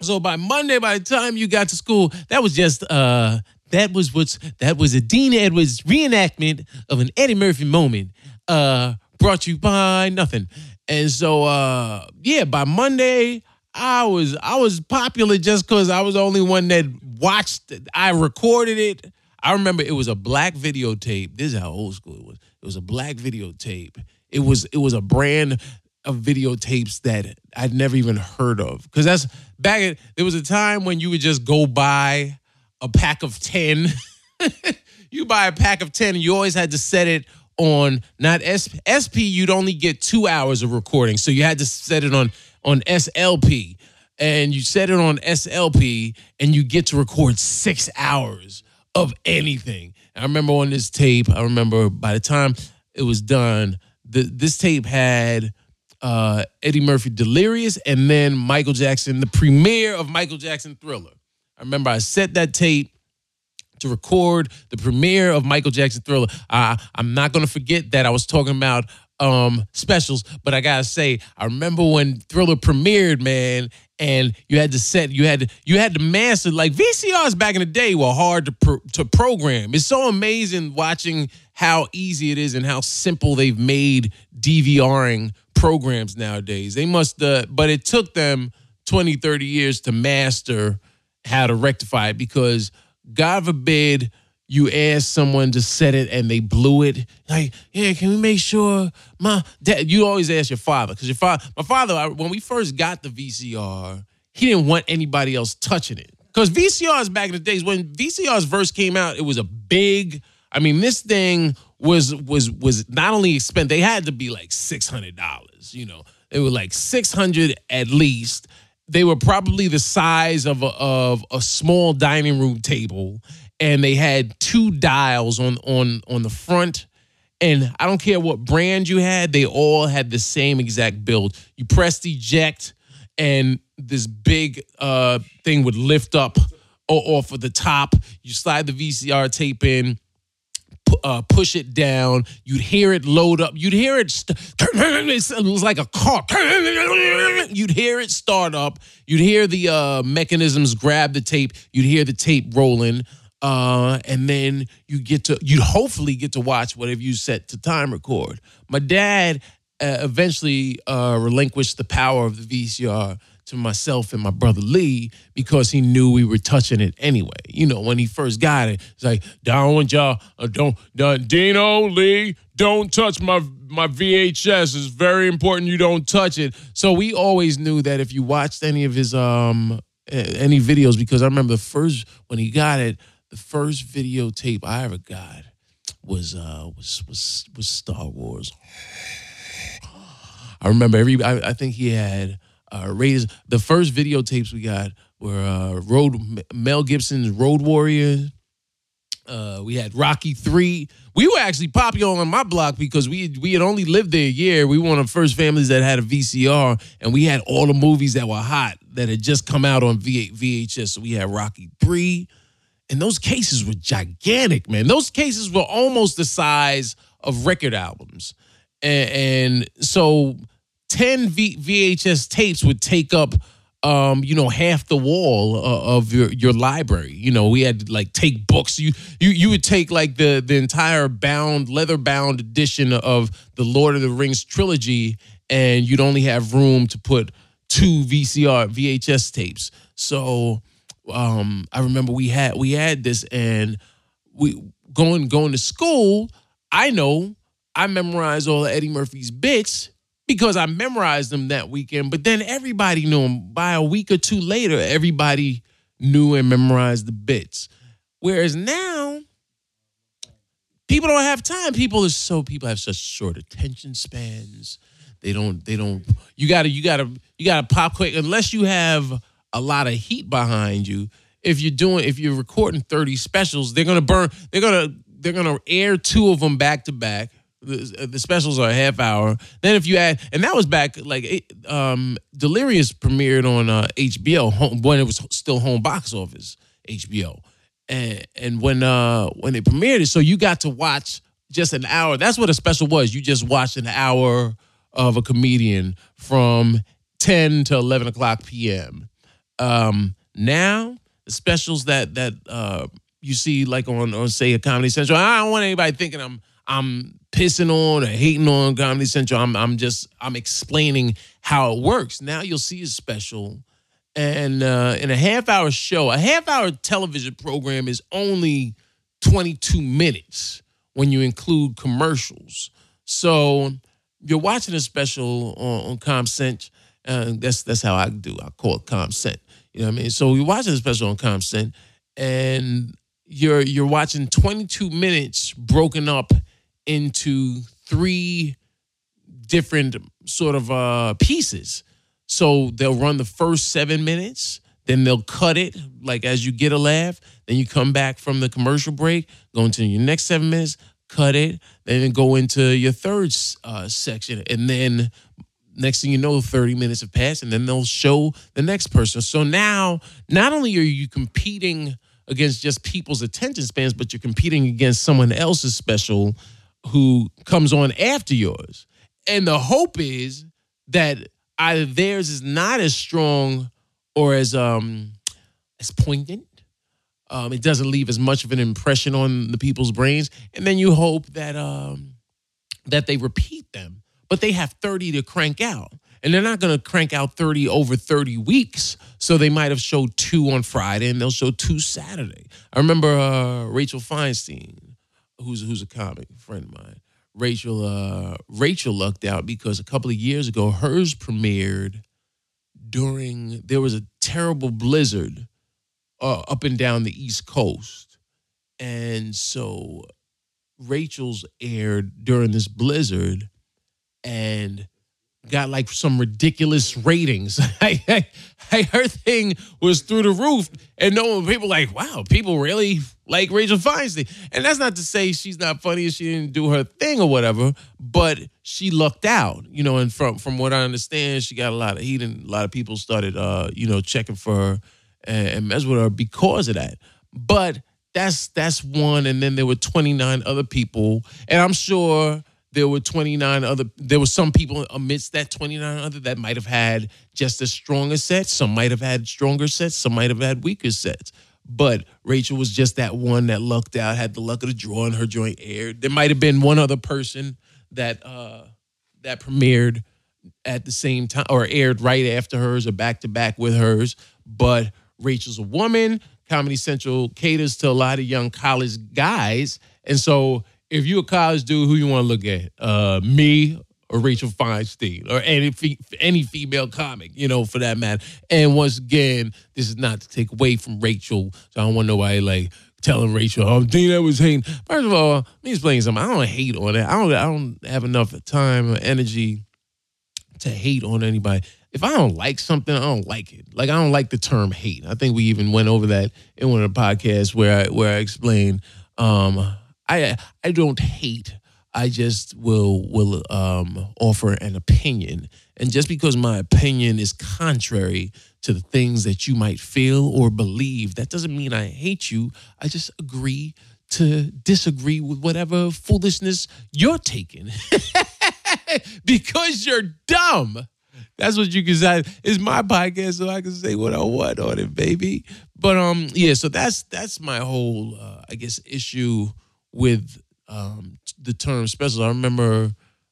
So by Monday, by the time you got to school, that was just uh that was what's that was a Dean Edwards reenactment of an Eddie Murphy moment, uh, brought you by nothing. And so uh yeah, by Monday, I was I was popular just because I was the only one that watched. I recorded it. I remember it was a black videotape. This is how old school it was. It was a black videotape. It was it was a brand of videotapes that I'd never even heard of. Because that's back at, there was a time when you would just go buy a pack of 10. you buy a pack of 10 and you always had to set it on not SP, SP you'd only get two hours of recording. So you had to set it on on SLP. And you set it on SLP and you get to record six hours of anything. I remember on this tape, I remember by the time it was done, the, this tape had uh, Eddie Murphy Delirious, and then Michael Jackson, the premiere of Michael Jackson Thriller. I remember I set that tape to record the premiere of Michael Jackson Thriller. Uh, I'm not going to forget that I was talking about um, specials, but I gotta say, I remember when Thriller premiered, man, and you had to set, you had to, you had to master like VCRs back in the day were hard to to program. It's so amazing watching how easy it is and how simple they've made DVRing programs nowadays. They must, uh, but it took them 20, 30 years to master how to rectify it because God forbid you ask someone to set it and they blew it. Like, yeah, can we make sure my dad? You always ask your father because your father, my father, when we first got the VCR, he didn't want anybody else touching it. Because VCRs back in the days when VCRs first came out, it was a big. I mean, this thing was was was not only expensive, they had to be like six hundred dollars. You know, they were like six hundred at least. They were probably the size of a, of a small dining room table, and they had two dials on on on the front. And I don't care what brand you had, they all had the same exact build. You pressed eject, and this big uh, thing would lift up off of the top. You slide the VCR tape in uh, push it down. You'd hear it load up. You'd hear it. St- it was like a car. You'd hear it start up. You'd hear the uh, mechanisms grab the tape. You'd hear the tape rolling. Uh, and then you get to you'd hopefully get to watch whatever you set to time record. My dad uh, eventually uh, relinquished the power of the VCR to myself and my brother Lee because he knew we were touching it anyway. You know, when he first got it, it's like, don't want y'all, uh, don't, don't, Dino, Lee, don't touch my my VHS. It's very important you don't touch it. So we always knew that if you watched any of his um any videos, because I remember the first when he got it, the first videotape I ever got was uh was was was Star Wars. I remember every I, I think he had uh, Raiders. The first videotapes we got were uh, Road Mel Gibson's Road Warrior. Uh, we had Rocky Three. We were actually popular on my block because we we had only lived there a year. We were one of the first families that had a VCR, and we had all the movies that were hot that had just come out on v- VHS. So we had Rocky Three, and those cases were gigantic, man. Those cases were almost the size of record albums, and, and so 10 v- VHS tapes would take up um, you know, half the wall uh, of your your library. You know, we had to like take books. You you you would take like the the entire bound leather bound edition of the Lord of the Rings trilogy, and you'd only have room to put two VCR VHS tapes. So um, I remember we had we had this, and we going going to school. I know I memorized all of Eddie Murphy's bits because I memorized them that weekend. But then everybody knew them. By a week or two later, everybody knew and memorized the bits. Whereas now, people don't have time. People are so people have such short attention spans. They don't. They don't. You gotta. You gotta. You gotta pop quick unless you have a lot of heat behind you. If you're doing, if you're recording 30 specials, they're gonna burn. They're gonna. They're gonna air two of them back to back the, the specials are a half hour. Then if you add, and that was back like um, Delirious premiered on uh, HBO home, when it was still home box office HBO, and and when uh when it premiered it, so you got to watch just an hour. That's what a special was. You just watched an hour of a comedian from ten to eleven o'clock p.m. Um, now the specials that that uh, you see like on on say a Comedy Central, I don't want anybody thinking I'm I'm pissing on or hating on Comedy Central. I'm I'm just I'm explaining how it works. Now you'll see a special, and uh, in a half hour show, a half hour television program is only 22 minutes when you include commercials. So you're watching a special on, on ComCent. That's that's how I do. I call it ComCent. You know what I mean? So you're watching a special on ComCent, and you're you're watching 22 minutes broken up into three different sort of uh, pieces. So they'll run the first seven minutes, then they'll cut it like as you get a laugh. Then you come back from the commercial break, go into your next seven minutes, cut it, then go into your third uh, section, and then next thing you know, 30 minutes have passed, and then they'll show the next person. So now, not only are you competing against just people's attention spans, but you're competing against someone else's special who comes on after yours. And the hope is that either theirs is not as strong or as um as poignant. Um, it doesn't leave as much of an impression on the people's brains. And then you hope that um that they repeat them, but they have 30 to crank out. And they're not going to crank out 30 over 30 weeks. So they might have showed two on Friday and they'll show two Saturday. I remember uh, Rachel Feinstein who's who's a comic friend of mine. Rachel uh, Rachel lucked out because a couple of years ago hers premiered during there was a terrible blizzard uh, up and down the East Coast, and so Rachel's aired during this blizzard and got like some ridiculous ratings. I, I, her thing was through the roof, and no one people like, wow, people really like Rachel Feinstein. And that's not to say she's not funny and she didn't do her thing or whatever, but she lucked out, you know. And from from what I understand, she got a lot of heat, and a lot of people started, uh, you know, checking for her and, and mess with her because of that. But that's that's one, and then there were twenty nine other people, and I'm sure there were 29 other there were some people amidst that 29 other that might have had just as strong a set some might have had stronger sets some might have had weaker sets but rachel was just that one that lucked out had the luck of the draw and her joint aired. There might have been one other person that uh that premiered at the same time or aired right after hers or back to back with hers. But rachel's a woman. Comedy central caters to a lot of young college guys. And so if you're a college dude, who you want to look at? Uh, me or Rachel Feinstein or any any female comic, you know, for that matter. And once again, this is not to take away from Rachel, so I don't want nobody like telling Rachel, "Oh, that was hating." First of all, let me explain something. I don't hate on it. I don't. I don't have enough time or energy to hate on anybody. If I don't like something, I don't like it. Like I don't like the term hate. I think we even went over that in one of the podcasts where I where I explained um, I I don't hate. I just will will um, offer an opinion, and just because my opinion is contrary to the things that you might feel or believe, that doesn't mean I hate you. I just agree to disagree with whatever foolishness you're taking because you're dumb. That's what you can say. It's my podcast, so I can say what I want on it, baby. But um, yeah. So that's that's my whole, uh, I guess, issue with um, the term special. I remember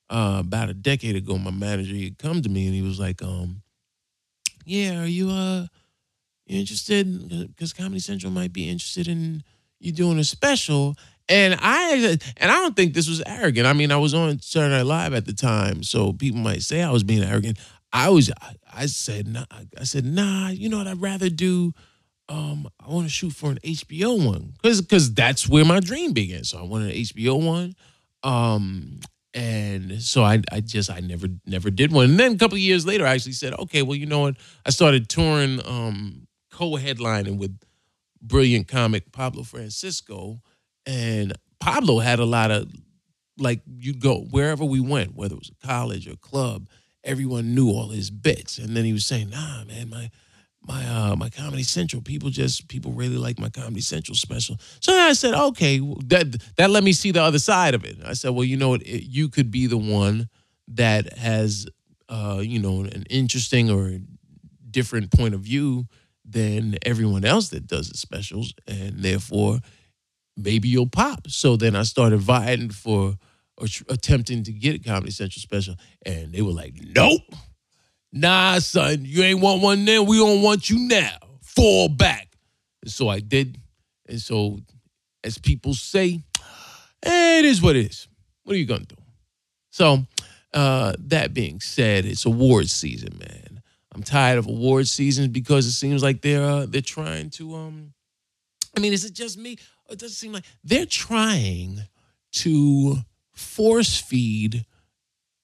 uh, about a decade ago, my manager had come to me and he was like, um, "Yeah, are you uh you interested? Because Comedy Central might be interested in you doing a special." And I and I don't think this was arrogant. I mean, I was on Saturday Night Live at the time, so people might say I was being arrogant. I was. I, said, nah, I said, nah. You know what? I'd rather do um, I want to shoot for an HBO one because because that's where my dream began. So I wanted an HBO one, um, and so I I just I never never did one. And then a couple years later, I actually said, okay, well, you know what? I started touring, um, co-headlining with brilliant comic Pablo Francisco, and Pablo had a lot of like you'd go wherever we went, whether it was a college or club, everyone knew all his bits, and then he was saying, nah, man, my my uh my Comedy Central. People just people really like my Comedy Central special. So I said, okay, that that let me see the other side of it. I said, well, you know what, you could be the one that has uh you know an interesting or different point of view than everyone else that does the specials, and therefore maybe you'll pop. So then I started vying for or attempting to get a Comedy Central special, and they were like, nope Nah, son, you ain't want one then. We don't want you now. Fall back. And so I did. And so, as people say, it is what it is. What are you gonna do? So, uh, that being said, it's awards season, man. I'm tired of award seasons because it seems like they're uh, they're trying to um. I mean, is it just me? It doesn't seem like they're trying to force feed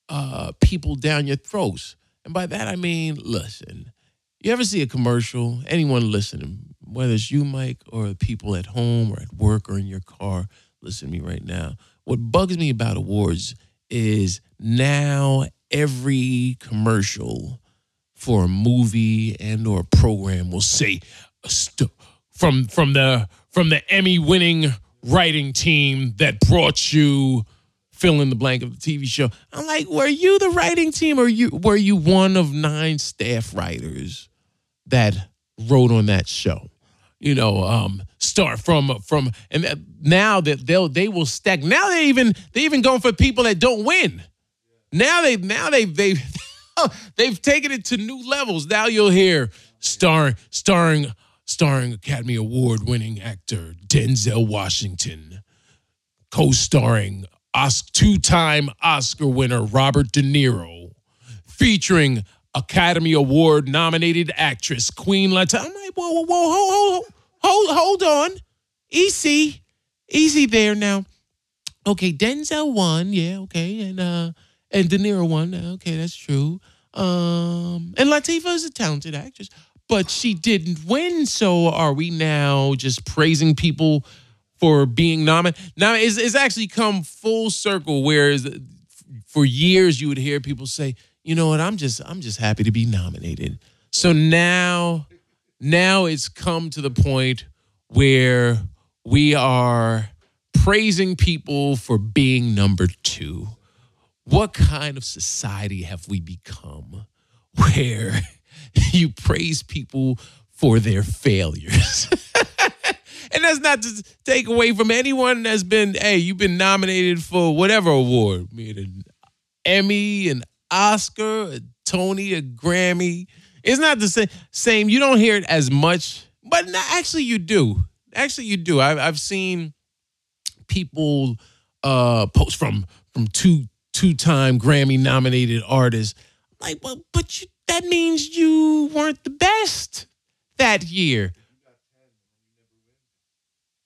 uh, people down your throats and by that, I mean, listen, you ever see a commercial, anyone listening, whether it's you, Mike, or people at home or at work or in your car, listen to me right now. What bugs me about awards is now every commercial for a movie and or a program will say st- from from the from the Emmy winning writing team that brought you fill in the blank of the TV show. I'm like, were you the writing team or you were you one of nine staff writers that wrote on that show? You know, um, start from from and now that they'll they will stack. Now they even they even going for people that don't win. Now they now they they they've taken it to new levels. Now you'll hear starring starring starring Academy Award winning actor Denzel Washington, two-time Oscar winner Robert De Niro, featuring Academy Award nominated actress Queen Latifah. I'm like, whoa, whoa, whoa, hold, hold, hold, hold on, easy, easy there now. Okay, Denzel won. Yeah, okay, and uh, and De Niro won. Okay, that's true. Um, and Latifah is a talented actress, but she didn't win. So are we now just praising people for being nominated? Now it's, it's actually come full circle. Whereas for years you would hear people say, you know what, I'm just I'm just happy to be nominated. So now now it's come to the point where we are praising people for being number two. What kind of society have we become where you praise people for their failures? and that's not to take away from anyone that's been, hey, you've been nominated for whatever award, be it an Emmy, an Oscar, a Tony, a Grammy. It's not the same. Same. You don't hear it as much, but actually, you do. Actually, you do. I've, I've seen people uh, post from from two two time Grammy nominated artists. Like, well, but you, that means you weren't the best that year.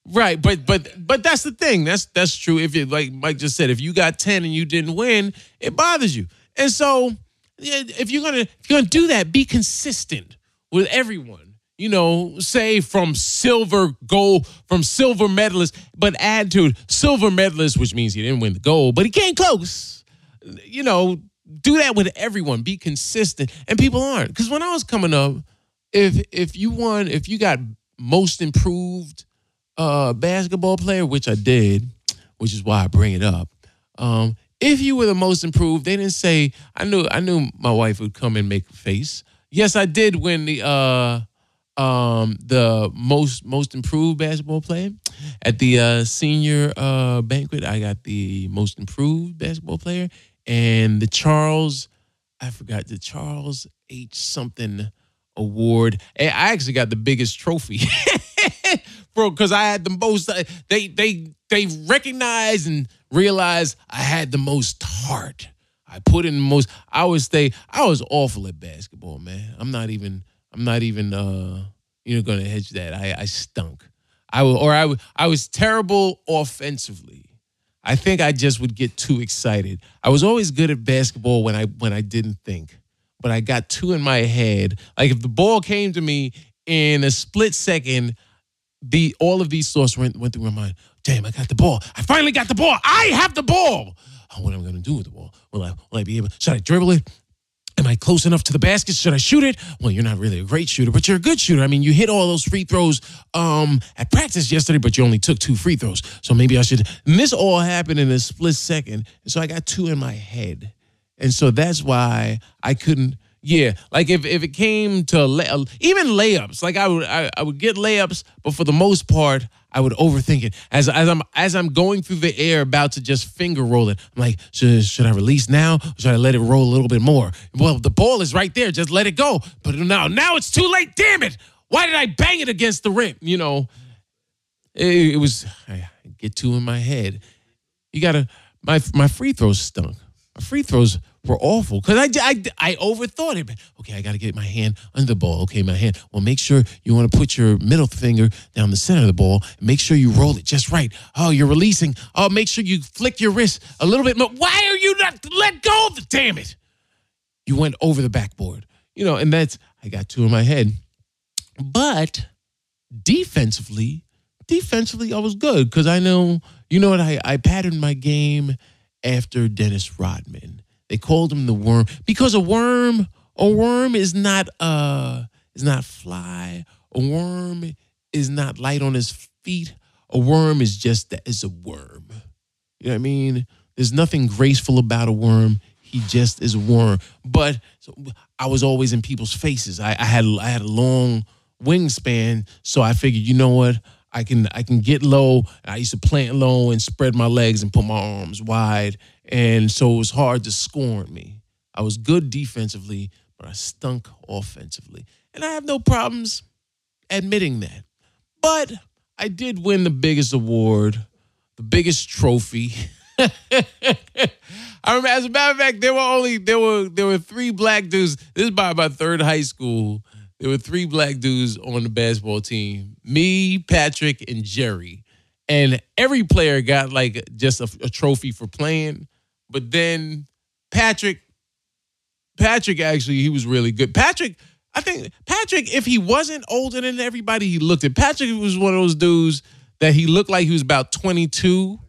Right, but but but that's the thing. That's that's true. If you like Mike just said, if you got ten and you didn't win, it bothers you. And so, if you're gonna if you're gonna do that, be consistent with everyone. You know, say from silver, gold, from silver medalist, but add to silver medalist, which means he didn't win the gold, but he came close. You know, do that with everyone. Be consistent, and people aren't. Because when I was coming up, if if you won, if you got most improved uh, basketball player, which I did, which is why I bring it up. Um, if you were the most improved, they didn't say. I knew. I knew my wife would come and make a face. Yes, I did win the uh, um, the most most improved basketball player at the uh, senior uh, banquet. I got the most improved basketball player and the Charles. I forgot the Charles H something award. I actually got the biggest trophy. bro, because I had the most. Uh, they they they recognized and realized I had the most heart. I put in the most. I would say I was awful at basketball, man. I'm not even. I'm not even. uh You know, gonna hedge that. I I stunk. I will, or I I was terrible offensively. I think I just would get too excited. I was always good at basketball when I when I didn't think, but I got too in my head. Like if the ball came to me in a split second, the all of these thoughts went, went through my mind. Damn, I got the ball. I finally got the ball. I have the ball. Oh, what am I going to do with the ball? Will I, will I be able? Should I dribble it? Am I close enough to the basket? Should I shoot it? Well, you're not really a great shooter, but you're a good shooter. I mean, you hit all those free throws um, at practice yesterday, but you only took two free throws. So maybe I should. And this all happened in a split second. So I got two in my head. And so that's why I couldn't yeah, like if, if it came to lay, even layups, like I would I, I would get layups, but for the most part, I would overthink it. As as I'm as I'm going through the air, about to just finger roll it, I'm like, should should I release now? Should I let it roll a little bit more? Well, the ball is right there. Just let it go. But now now it's too late. Damn it! Why did I bang it against the rim? You know, it, it was I get two in my head. You gotta my my free throws stunk. My free throws were awful because I, I, I overthought it. Okay, I got to get my hand under the ball. Okay, my hand. Well, make sure you want to put your middle finger down the center of the ball. make sure you roll it just right. Oh, you're releasing. Oh, make sure you flick your wrist a little bit more. Why are you not let go? Of the damn it! You went over the backboard. You know, and that's I got two in my head. But defensively, defensively, I was good because I know you know what I I patterned my game after Dennis Rodman they called him the worm because a worm, a worm is not uh is not fly. A worm is not light on his feet. A worm is just that is a worm. You know what I mean? There's nothing graceful about a worm. He just is a worm. But so I was always in people's faces. I, I had I had a long wingspan, so I figured, you know what? I can I can get low. I used to plant low and spread my legs and put my arms wide, and so it was hard to score me. I was good defensively, but I stunk offensively, and I have no problems admitting that. But I did win the biggest award, the biggest trophy. I remember, as a matter of fact, there were only there were there were three black dudes. This is by my third high school there were three black dudes on the basketball team me, Patrick, and Jerry. and every player got like just a, a trophy for playing. But then Patrick, Patrick actually he was really good. Patrick, I think Patrick, if he wasn't older than everybody, he looked at Patrick was one of those dudes that he looked like he was about 22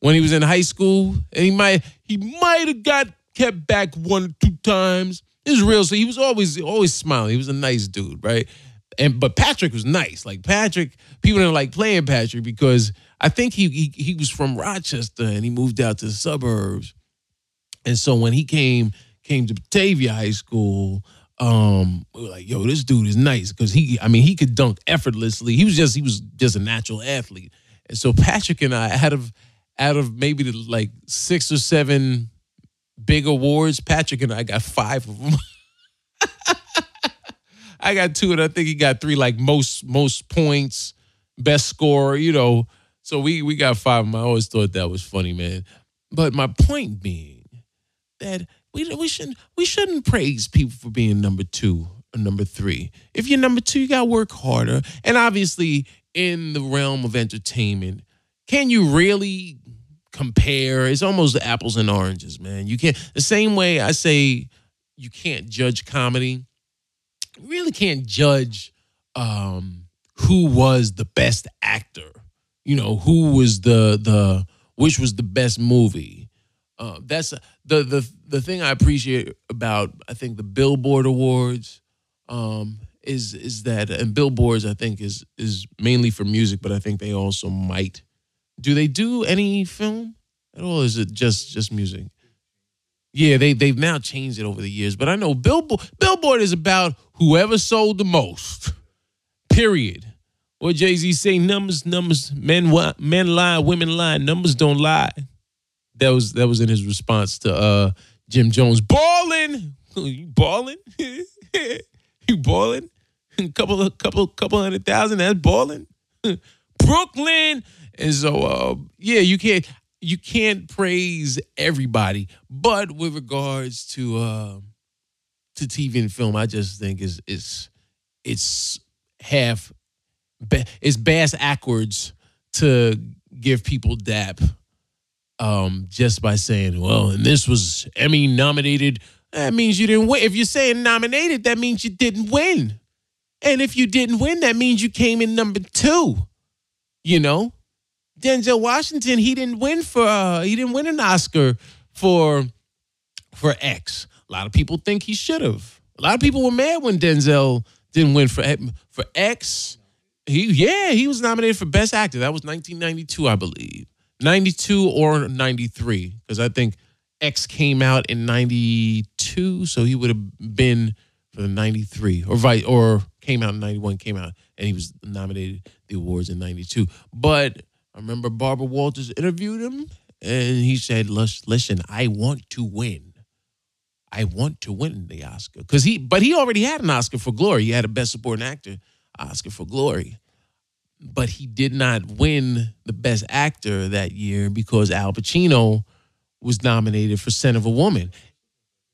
when he was in high school, and he might he might have got kept back one or two times. It was real. So he was always always smiling. He was a nice dude, right? And but Patrick was nice. Like Patrick, people didn't like playing Patrick because I think he he, he was from Rochester and he moved out to the suburbs. And so when he came came to Batavia High School, um, we were like, yo, this dude is nice because he, I mean, he could dunk effortlessly. He was just he was just a natural athlete. And so Patrick and I, out of out of maybe the like six or seven big awards, Patrick and I got five of them. I got two, and I think he got three, like most most points, best scorer, you know. So we we got five of them. I always thought that was funny, man. But my point being that we we shouldn't we shouldn't praise people for being number two or number three. If you're number two, you gotta work harder. And obviously, in the realm of entertainment, can you really compare? It's almost apples and oranges, man. You can't the same way I say you can't judge comedy really can't judge um, who was the best actor. You know, who was the the which was the best movie. Uh, that's the the the thing I appreciate about I think the Billboard Awards um, is is that and Billboards I think is is mainly for music, but I think they also might do they do any film at all? is it just just music? Yeah, they they've now changed it over the years, but I know Billboard Billboard is about whoever sold the most. Period. What Jay Z say? Numbers, numbers. Men, men lie, women lie. Numbers don't lie. That was that was in his response to uh, Jim Jones. Balling, you balling, you balling. A couple, a couple, couple hundred thousand. That's balling. Brooklyn, and so uh, yeah, you can't you can't praise everybody, but with regards to uh, to TV and film, I just think is it's it's half it's bass backwards to give people dap um, just by saying, well, and this was Emmy nominated. That means you didn't win. If you're saying nominated, that means you didn't win. And if you didn't win, that means you came in number two. You know, Denzel Washington, he didn't win for uh, he didn't win an Oscar for for X. A lot of people think he should have. A lot of people were mad when Denzel didn't win for for X. He yeah, he was nominated for Best Actor. That was 1992, I believe. 92 or 93 because I think X came out in 92, so he would have been for the 93 or right or came out in 91, came out and he was nominated the awards in 92. But I remember Barbara Walters interviewed him and he said, "Listen, I want to win. I want to win the Oscar because he, but he already had an Oscar for Glory. He had a Best Supporting Actor Oscar for Glory, but he did not win the Best Actor that year because Al Pacino was nominated for Scent of a Woman.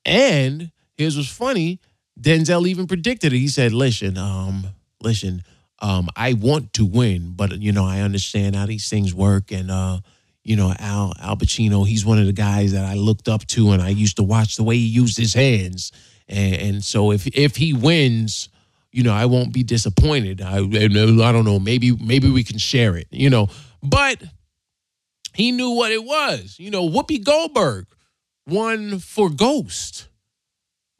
And here's what's funny: Denzel even predicted it. He said, "Listen, um, listen." Um, I want to win, but you know, I understand how these things work. And uh, you know, Al Al Pacino, he's one of the guys that I looked up to, and I used to watch the way he used his hands. And, and so if if he wins, you know, I won't be disappointed. I I don't know, maybe maybe we can share it, you know. But he knew what it was. You know, Whoopi Goldberg won for Ghost.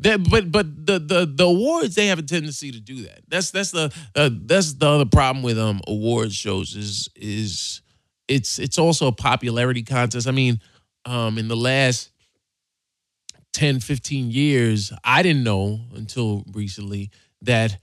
That, but but the, the the awards they have a tendency to do that. That's that's the uh, that's the other problem with um award shows is is it's it's also a popularity contest. I mean, um in the last 10 15 years, I didn't know until recently that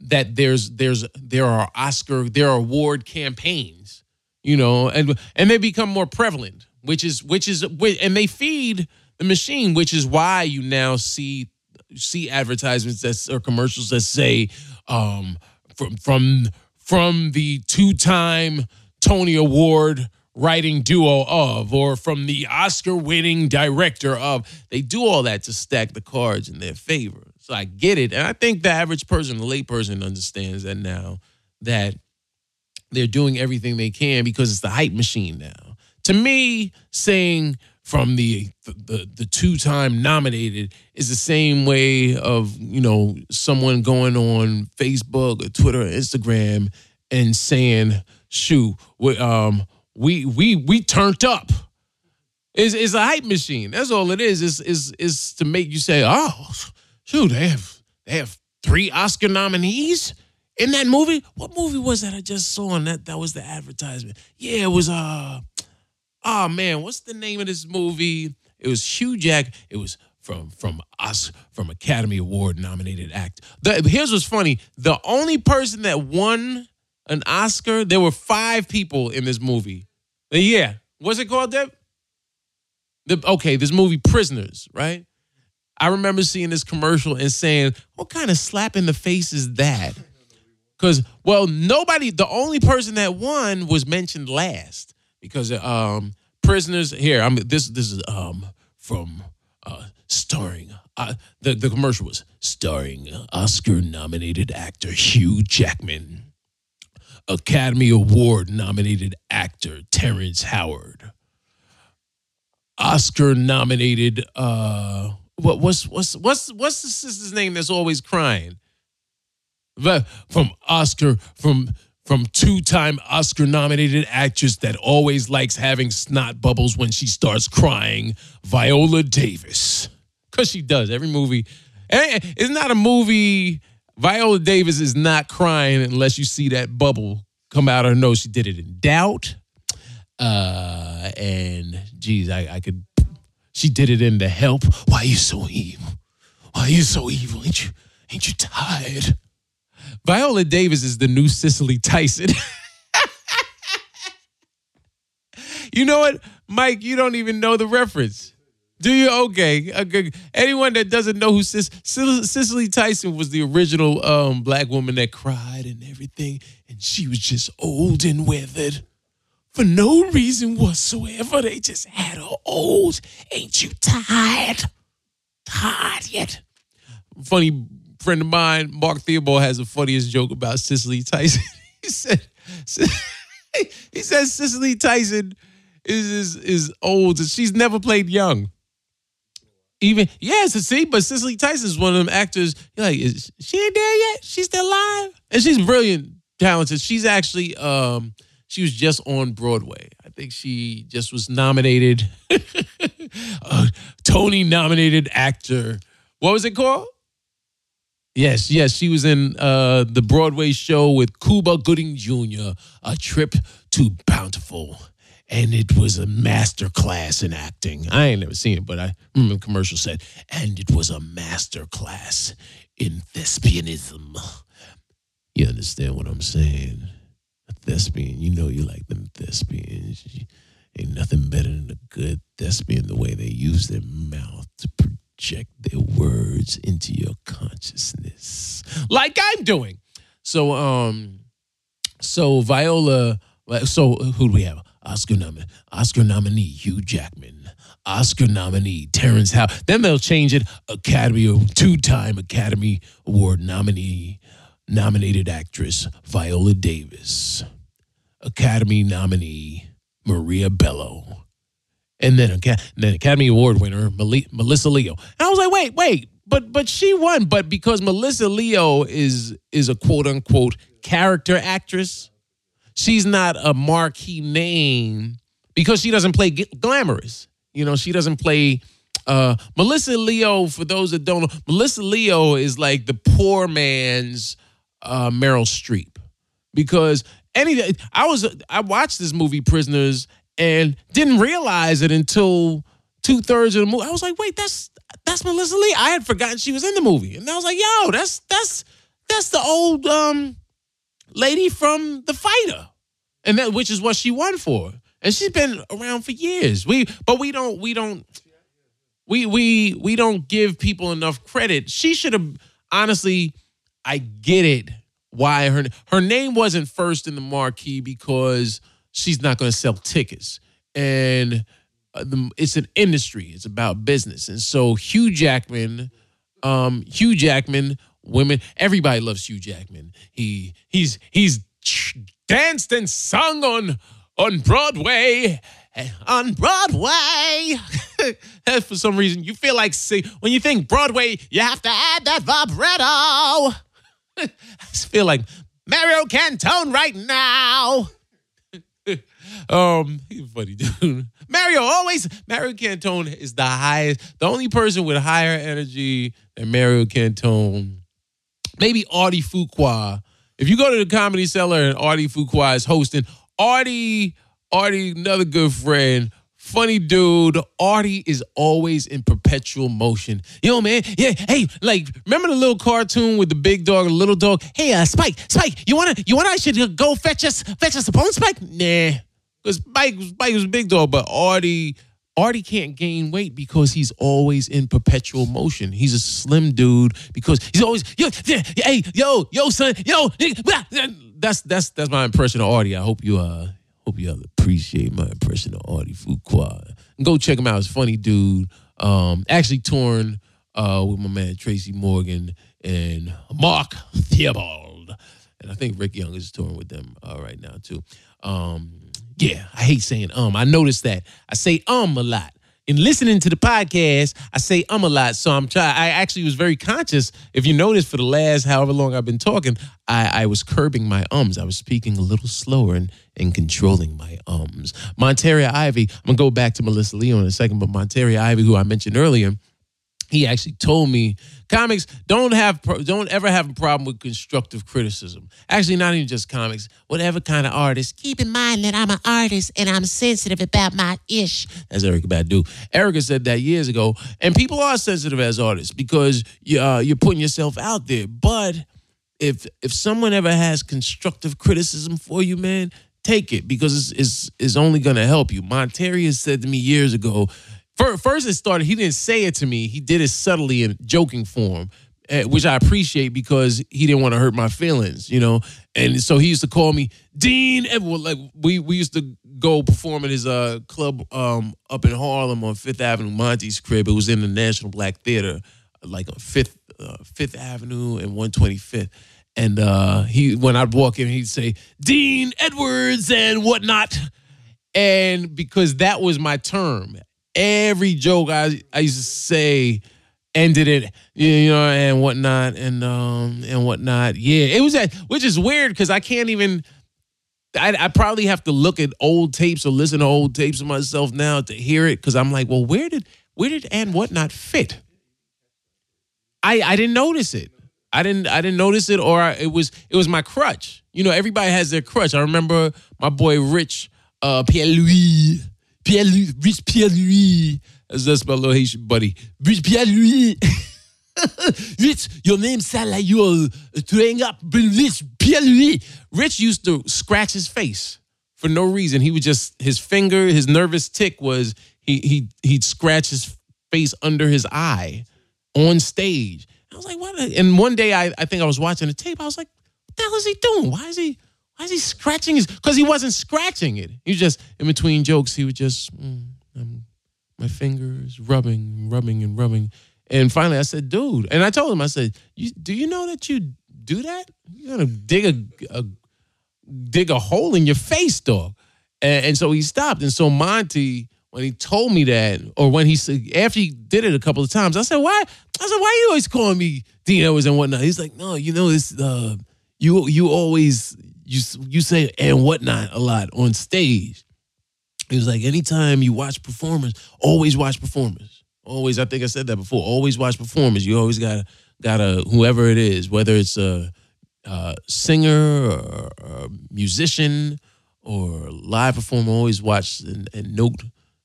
that there's there's there are Oscar there are award campaigns, you know, and and they become more prevalent, which is which is and they feed the machine, which is why you now see see advertisements that or commercials that say um, from from from the two-time Tony Award writing duo of or from the Oscar winning director of. They do all that to stack the cards in their favor. So I get it. And I think the average person, the lay person understands that now that they're doing everything they can because it's the hype machine now. To me, saying from the the, the two time nominated is the same way of you know someone going on Facebook or Twitter or Instagram and saying, "Shoot, we, um, we we we turned up." Is is a hype machine. That's all it is. Is is is to make you say, "Oh, shoot, they have they have three Oscar nominees." in that movie. What movie was that I just saw? And that that was the advertisement. Yeah, it was uh oh man, what's the name of this movie? It was Hugh Jack. It was from from us from Academy Award nominated act. The, here's what's funny: the only person that won an Oscar, there were five people in this movie. Uh, yeah, what's it called, Deb? The okay, this movie Prisoners, right? I remember seeing this commercial and saying, "What kind of slap in the face is that?" Because well, nobody. The only person that won was mentioned last because um, prisoners. Here, I'm. This this is um from uh, starring. Uh, the the commercial was starring Oscar nominated actor Hugh Jackman, Academy Award nominated actor Terrence Howard, Oscar nominated. Uh, what what's what's what's what's the sister's name that's always crying? from Oscar from from two-time Oscar-nominated actress that always likes having snot bubbles when she starts crying, Viola Davis. Cause she does every movie. It's not a movie. Viola Davis is not crying unless you see that bubble come out of her nose. She did it in Doubt, uh, and geez, I, I could. She did it in The Help. Why are you so evil? Why are you so evil? Ain't you? Ain't you tired? Viola Davis is the new Cicely Tyson. you know what, Mike? You don't even know the reference. Do you? Okay. okay. Anyone that doesn't know who Cic- Cicely Tyson was the original um, black woman that cried and everything, and she was just old and withered for no reason whatsoever. They just had her old. Ain't you tired? Tired yet? Funny friend of mine, Mark Theobald, has the funniest joke about Cicely Tyson. he said, he says Cicely Tyson is is, is old she's never played young. Even yes, see, but Cicely Tyson is one of them actors. You're like, is she ain't there yet? She's still alive, and she's brilliant, talented. She's actually, um, she was just on Broadway. I think she just was nominated, Tony nominated actor. What was it called? Yes, yes, she was in uh, the Broadway show with Cuba Gooding Jr., A Trip to Bountiful. And it was a master class in acting. I ain't never seen it, but I remember the commercial said, and it was a master class in thespianism. You understand what I'm saying? A thespian, you know you like them thespians. Ain't nothing better than a good thespian, the way they use their mouth to project their words into your consciousness, like I'm doing. So, um, so Viola, so who do we have? Oscar nominee, Oscar nominee Hugh Jackman, Oscar nominee Terrence Howard. Then they'll change it. Academy, two-time Academy Award nominee, nominated actress Viola Davis, Academy nominee Maria Bello, and then then Academy Award winner Melissa Leo. And I was like, wait, wait, but but she won, but because Melissa Leo is is a quote unquote character actress, she's not a marquee name because she doesn't play glamorous. You know, she doesn't play. Uh, Melissa Leo, for those that don't know, Melissa Leo is like the poor man's uh, Meryl Streep because any I was I watched this movie Prisoners and didn't realize it until two thirds of the movie. I was like, wait, that's that's Melissa Lee. I had forgotten she was in the movie, and I was like, yo, that's that's that's the old um lady from The Fighter, and that which is what she won for, and she's been around for years. We but we don't we don't we we we don't give people enough credit. She should have honestly. I get it why her her name wasn't first in the marquee because she's not going to sell tickets. And uh, it's an industry. It's about business. And so Hugh Jackman, um, Hugh Jackman, women, everybody loves Hugh Jackman. He he's he's danced and sung on on Broadway. On Broadway, for some reason, you feel like sing, when you think Broadway, you have to add that vibrato. I feel like Mario Cantone right now. Um, he's funny dude. Mario always Mario Cantone is the highest, the only person with higher energy than Mario Cantone. Maybe Artie Fuqua. If you go to the comedy cellar and Artie Fuqua is hosting, Artie, Artie, another good friend, funny dude. Artie is always in perpetual motion. Yo, man, yeah, hey, like, remember the little cartoon with the big dog and little dog? Hey, uh, Spike, Spike, you wanna, you wanna, I should go fetch us, fetch us a bone, Spike? Nah, because Spike, Spike was a big dog, but Artie, Artie can't gain weight because he's always in perpetual motion. He's a slim dude because he's always yo, hey, yo, yo, son, yo. That's that's that's my impression of Artie. I hope you uh hope you all appreciate my impression of Artie Fuqua. Go check him out. He's funny dude. Um, actually torn uh with my man Tracy Morgan and Mark Theobald. And I think Rick Young is touring with them uh, right now too. Um, yeah, I hate saying um. I noticed that I say um a lot. In listening to the podcast, I say um a lot. So I'm trying. I actually was very conscious. If you notice, for the last however long I've been talking, I, I was curbing my ums. I was speaking a little slower and, and controlling my ums. Monteria Ivy. I'm gonna go back to Melissa Leo in a second, but Monteria Ivy, who I mentioned earlier, he actually told me comics don't have don't ever have a problem with constructive criticism. Actually not even just comics whatever kind of artist. Keep in mind that i'm an artist and i'm sensitive about my ish. That's erykah badu. Erykah said that years ago and people are sensitive as artists because you, uh, you're putting yourself out there. But if if someone ever has constructive criticism for you man take it because it's, it's, it's only going to help you. Monteria said to me years ago First, it started. He didn't say it to me. He did it subtly in joking form, eh, which I appreciate because he didn't want to hurt my feelings, you know. And so he used to call me Dean Edward. Like we we used to go perform at his uh club um up in Harlem on Fifth Avenue, Monty's crib. It was in the National Black Theater, like on Fifth uh, Fifth Avenue and One Twenty Fifth. And uh, he, when I'd walk in, he'd say Dean Edwards and whatnot. And because that was my term, every joke I I used to say ended it, you know, and whatnot, and um and whatnot. Yeah, it was that, which is weird because I can't even. I, I probably have to look at old tapes or listen to old tapes of myself now to hear it because I'm like, well, where did where did and whatnot fit? I I didn't notice it. I didn't I didn't notice it, or I, it was it was my crutch. You know, everybody has their crutch. I remember my boy Rich uh, Pierre Louis Pierre Louis, Rich Pierre Louis. That's my little Haitian buddy. Rich Pierre Louis. Rich, your name like you're uh, throwing up. Rich Pierre Louis. Rich used to scratch his face for no reason. He would just his finger, his nervous tick was he he he'd scratch his face under his eye on stage. I was like, what? And one day I, I think I was watching the tape. I was like, what the hell is he doing? Why is he why is he scratching his? Because he wasn't scratching it. He was just in between jokes. He was just mm, my fingers rubbing, rubbing, and rubbing. And finally, I said, "Dude," and I told him, I said, "Do you know that you do that? You're gonna dig a, a dig a hole in your face, dog." And, and so he stopped. And so Monty, when he told me that, or when he said after he did it a couple of times, I said, "Why?" I said, "Why are you always calling me Dino's and whatnot?" He's like, "No, you know this. Uh, you you always you you say and whatnot a lot on stage. He was like, anytime you watch performers, always watch performers. Always, I think I said that before. Always watch performers. You always gotta gotta whoever it is, whether it's a, a singer or a musician or live performer, always watch and, and note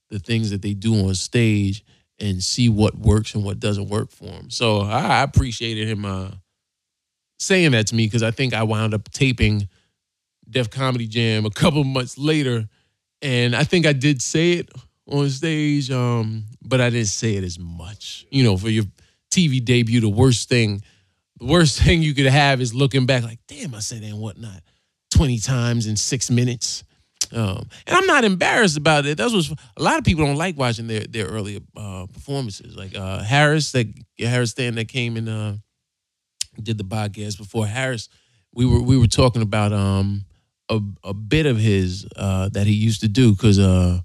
the things that they do on stage and see what works and what doesn't work for them. So I, I appreciated him uh, saying that to me because I think I wound up taping Def Comedy Jam a couple months later, and I think I did say it on stage, um, but I didn't say it as much. You know, for your TV debut, the worst thing, the worst thing you could have is looking back like, damn, I said that and whatnot twenty times in six minutes. Um, and I'm not embarrassed about it. That was a lot of people don't like watching their their earlier uh, performances. Like uh, Harris, that Harris Stan that came and uh, did the podcast before Harris. We were we were talking about um, a, a bit of his uh, that he used to do because uh,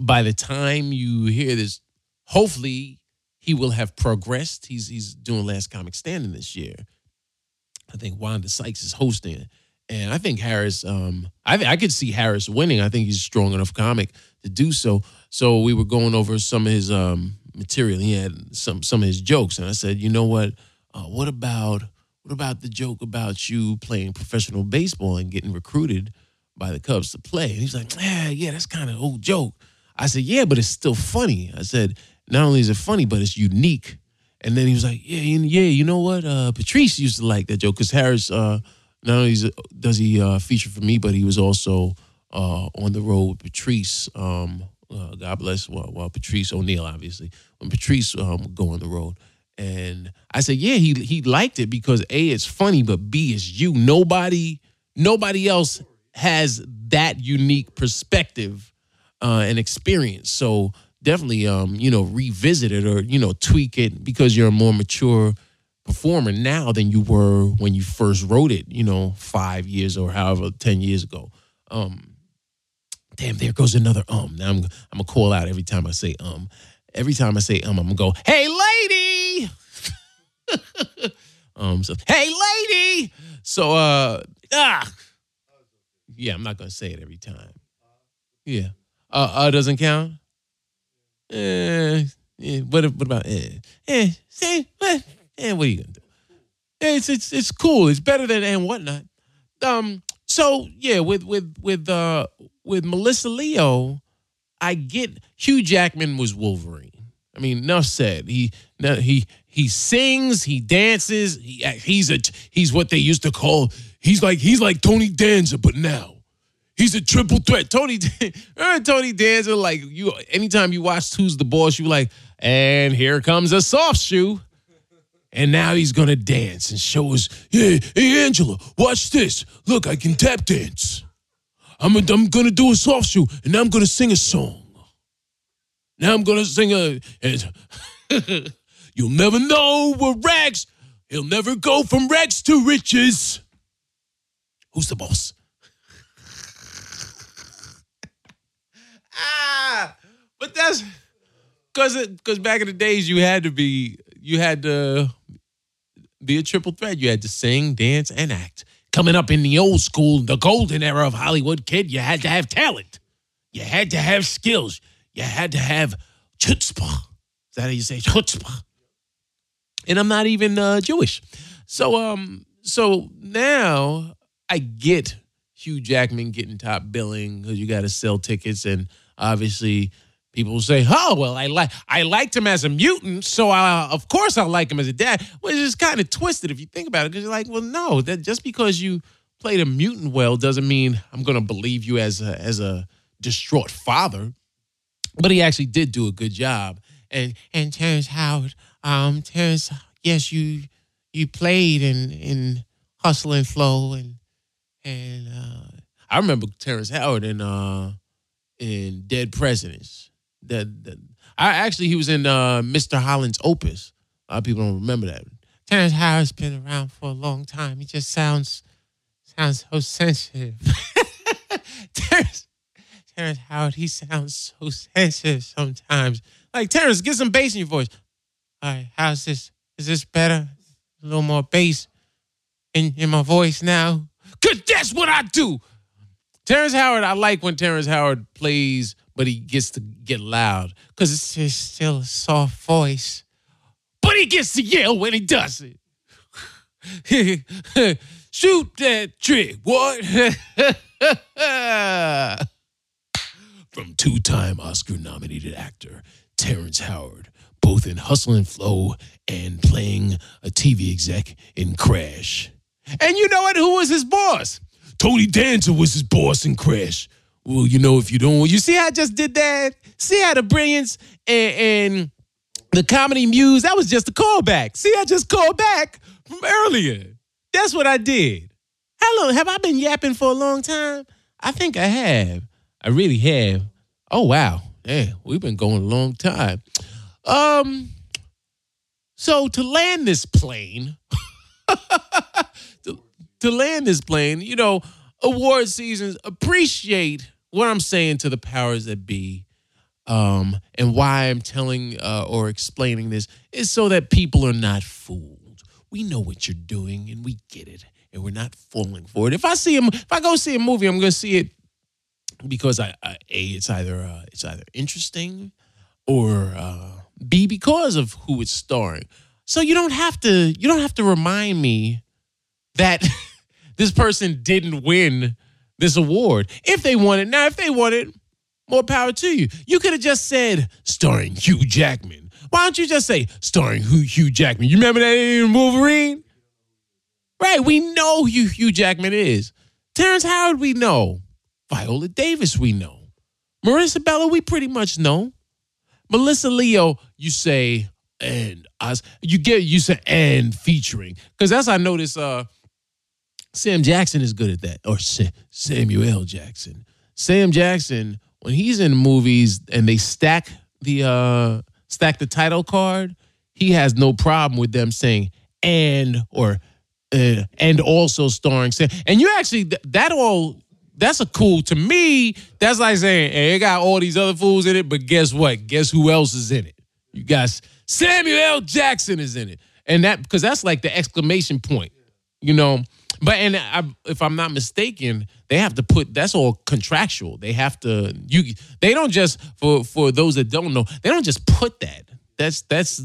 by the time you hear this, hopefully he will have progressed. He's he's doing Last Comic Standing this year. I think Wanda Sykes is hosting, and I think Harris. Um, I I could see Harris winning. I think he's a strong enough comic to do so. So we were going over some of his um, material. He had some some of his jokes, and I said, you know what? Uh, what about what about the joke about you playing professional baseball and getting recruited by the Cubs to play? And he's like, yeah, yeah, that's kind of old joke. I said, yeah, but it's still funny. I said, not only is it funny, but it's unique. And then he was like, yeah, yeah, you know what? Uh, Patrice used to like that joke because Harris, uh, not only does he uh, feature for me, but he was also uh, on the road with Patrice. Um, uh, God bless, well, well, Patrice O'Neal, obviously, when Patrice um, would go on the road. And I said, yeah, he he liked it because A, it's funny, but B, it's you. Nobody, nobody else has that unique perspective uh, and experience. So definitely, um, you know, revisit it or you know, tweak it because you're a more mature performer now than you were when you first wrote it. You know, five years or however ten years ago. Um, damn, there goes another um. Now I'm I'm gonna call out every time I say um. Every time I say um, I'm gonna go, hey lady. um. So hey lady. So uh ah. Yeah, I'm not gonna say it every time. Yeah. Uh, uh doesn't count. Eh, yeah, what, what about eh? Eh, say, eh, eh, what are you gonna do? Eh, it's it's it's cool. It's better than and whatnot. Um, so yeah, with with with uh with Melissa Leo, I get Hugh Jackman was Wolverine. I mean, enough said. He he he sings, he dances. He he's a he's what they used to call. He's like he's like Tony Danza, but now he's a triple threat. Tony Tony Danza, like you. Anytime you watch Who's the Boss, you like, and here comes a soft shoe. And now he's gonna dance and show us, hey, hey Angela, watch this. Look, I can tap dance. I'm, a, I'm gonna do a soft shoe, and now I'm gonna sing a song. Now I'm gonna sing a. You'll never know where rags. He'll never go from rags to riches. Who's the boss? ah, but that's because because back in the days you had to be you had to be a triple threat. You had to sing, dance, and act. Coming up in the old school, the golden era of Hollywood, kid, you had to have talent. You had to have skills. You had to have chutzpah. Is that how you say chutzpah? And I'm not even uh, Jewish. So um, so now I get Hugh Jackman getting top billing because you got to sell tickets, and obviously People say, "Oh, well, I like I liked him as a mutant, so I, of course I like him as a dad." Which is kind of twisted if you think about it, because you're like, "Well, no, that just because you played a mutant well doesn't mean I'm going to believe you as a as a distraught father." But he actually did do a good job, and and Terrence Howard, um, Terrence, yes, you you played in in Hustle and Flow, and and uh, I remember Terrence Howard in uh in Dead Presidents that, that I actually he was in uh, Mr. Holland's Opus. A lot of people don't remember that. Terrence Howard's been around for a long time. He just sounds sounds so sensitive. Terrence, Terrence Howard, he sounds so sensitive sometimes. Like Terrence, get some bass in your voice. All right, how's this? Is this better? A little more bass in, in my voice now? Cause that's what I do. Terrence Howard, I like when Terrence Howard plays but he gets to get loud because it's just still a soft voice. But he gets to yell when he does it. Shoot that trick, what? From two time Oscar nominated actor Terrence Howard, both in Hustle and Flow and playing a TV exec in Crash. And you know what? Who was his boss? Tony Danza was his boss in Crash well, you know, if you don't, you see how I just did that? See how the brilliance and, and the comedy muse, that was just a callback. See, I just called back from earlier. That's what I did. How long have I been yapping for a long time? I think I have. I really have. Oh wow. Yeah, we've been going a long time. Um so to land this plane, to, to land this plane, you know, award seasons, appreciate what I'm saying to the powers that be. Um, and why I'm telling uh, or explaining this is so that people are not fooled. We know what you're doing and we get it, and we're not falling for it. If I see him, if I go see a movie, I'm going to see it because I, I a it's either uh, it's either interesting or uh, b because of who it's starring. So you don't have to you don't have to remind me that this person didn't win this award. If they won it, now if they won it, more power to you. You could have just said starring Hugh Jackman. Why don't you just say starring Hugh, Hugh Jackman? You remember that in Wolverine? Right, we know who Hugh Jackman is. Terrence Howard, we know. Viola Davis, we know. Marissa Bella, we pretty much know. Melissa Leo, you say and us. You get you say and featuring because that's I notice. Uh, Sam Jackson is good at that, or Sa- Samuel Jackson. Sam Jackson when he's in movies and they stack the uh stack the title card, he has no problem with them saying and or uh, and also starring Sam. And you actually that all that's a cool to me. That's like saying, hey, it got all these other fools in it, but guess what? Guess who else is in it? You guys, Samuel L. Jackson is in it, and that because that's like the exclamation point, you know. But and I, if I'm not mistaken, they have to put that's all contractual. They have to you. They don't just for for those that don't know, they don't just put that that's that's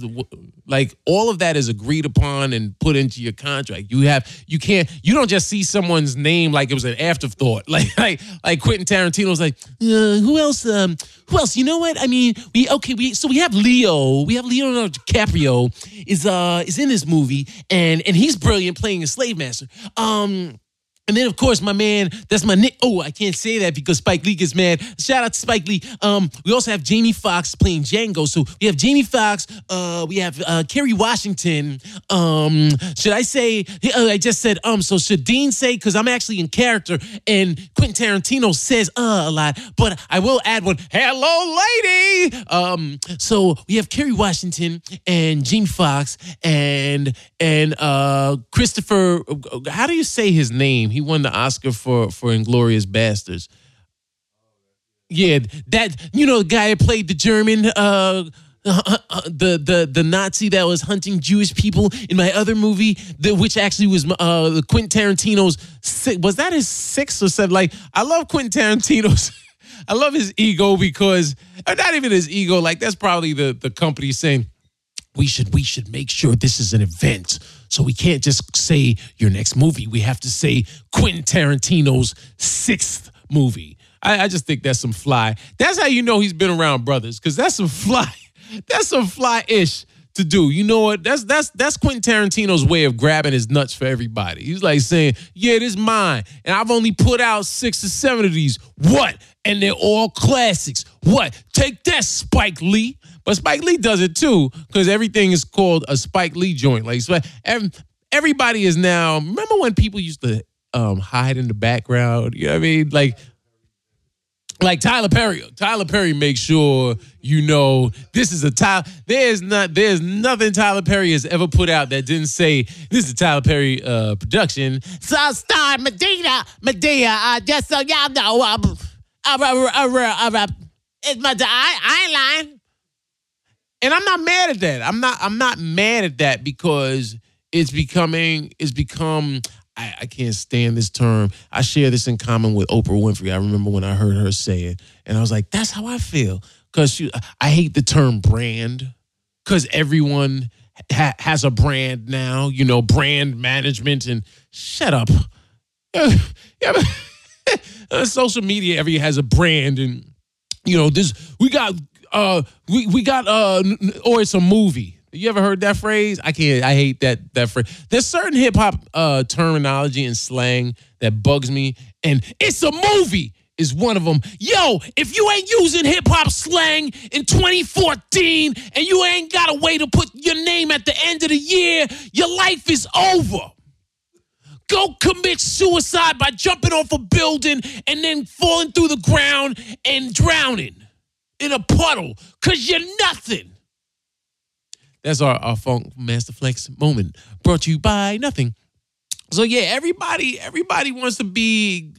like all of that is agreed upon and put into your contract. You have you can't you don't just see someone's name like it was an afterthought. Like like like Quentin Tarantino's like uh, who else um who else? You know what? I mean we okay we so we have Leo we have Leonardo DiCaprio is uh is in this movie and and he's brilliant playing a slave master. Um and then, of course, my man, that's my Nick. Oh, I can't say that because Spike Lee gets mad. Shout out to Spike Lee. Um, we also have Jamie Foxx playing Django. So we have Jamie Foxx. Uh, we have uh, Kerry Washington. Um, should I say? Uh, I just said um. So should Dean say? Because I'm actually in character, and Quentin Tarantino says uh a lot. But I will add one. Hello, lady. Um. So we have Kerry Washington and Jamie Foxx and and uh Christopher. How do you say his name? He won the Oscar for for Inglourious Basterds. Yeah, that you know the guy that played the German uh, uh, uh, the the the Nazi that was hunting Jewish people in my other movie, the, which actually was uh, Quentin Tarantino's. Was that his sixth or seventh? Like I love Quentin Tarantino's. I love his ego because, not even his ego. Like that's probably the the company saying we should we should make sure this is an event. So we can't just say your next movie. We have to say Quentin Tarantino's sixth movie. I, I just think that's some fly. That's how you know he's been around brothers, because that's some fly. That's some fly-ish to do. You know what? That's that's that's Quentin Tarantino's way of grabbing his nuts for everybody. He's like saying, "Yeah, this is mine, and I've only put out six or seven of these. What? And they're all classics. What? Take that, Spike Lee." But Spike Lee does it too because everything is called a Spike Lee joint. Like everybody is now. Remember when people used to um, hide in the background? You know what I mean? Like like Tyler Perry. Tyler Perry makes sure you know this is a Tyler. There's not there's nothing Tyler Perry has ever put out that didn't say this is a Tyler Perry uh, production. So star Medina Medina. Uh, just so y'all know, um, uh, uh, uh, uh, it's my I, I ain't lying and I'm not mad at that. I'm not. I'm not mad at that because it's becoming. It's become. I, I, can't stand this term. I share this in common with Oprah Winfrey. I remember when I heard her say it, and I was like, "That's how I feel." Because I hate the term brand, because everyone ha- has a brand now. You know, brand management and shut up. social media every has a brand, and you know this. We got uh, we we got uh, or it's a movie. You ever heard that phrase? I can't. I hate that that phrase. There's certain hip hop uh, terminology and slang that bugs me, and it's a movie is one of them. Yo, if you ain't using hip hop slang in 2014 and you ain't got a way to put your name at the end of the year, your life is over. Go commit suicide by jumping off a building and then falling through the ground and drowning in a puddle because you're nothing. That's our, our Funkmaster Flex moment brought to you by nothing. So yeah, everybody everybody wants to be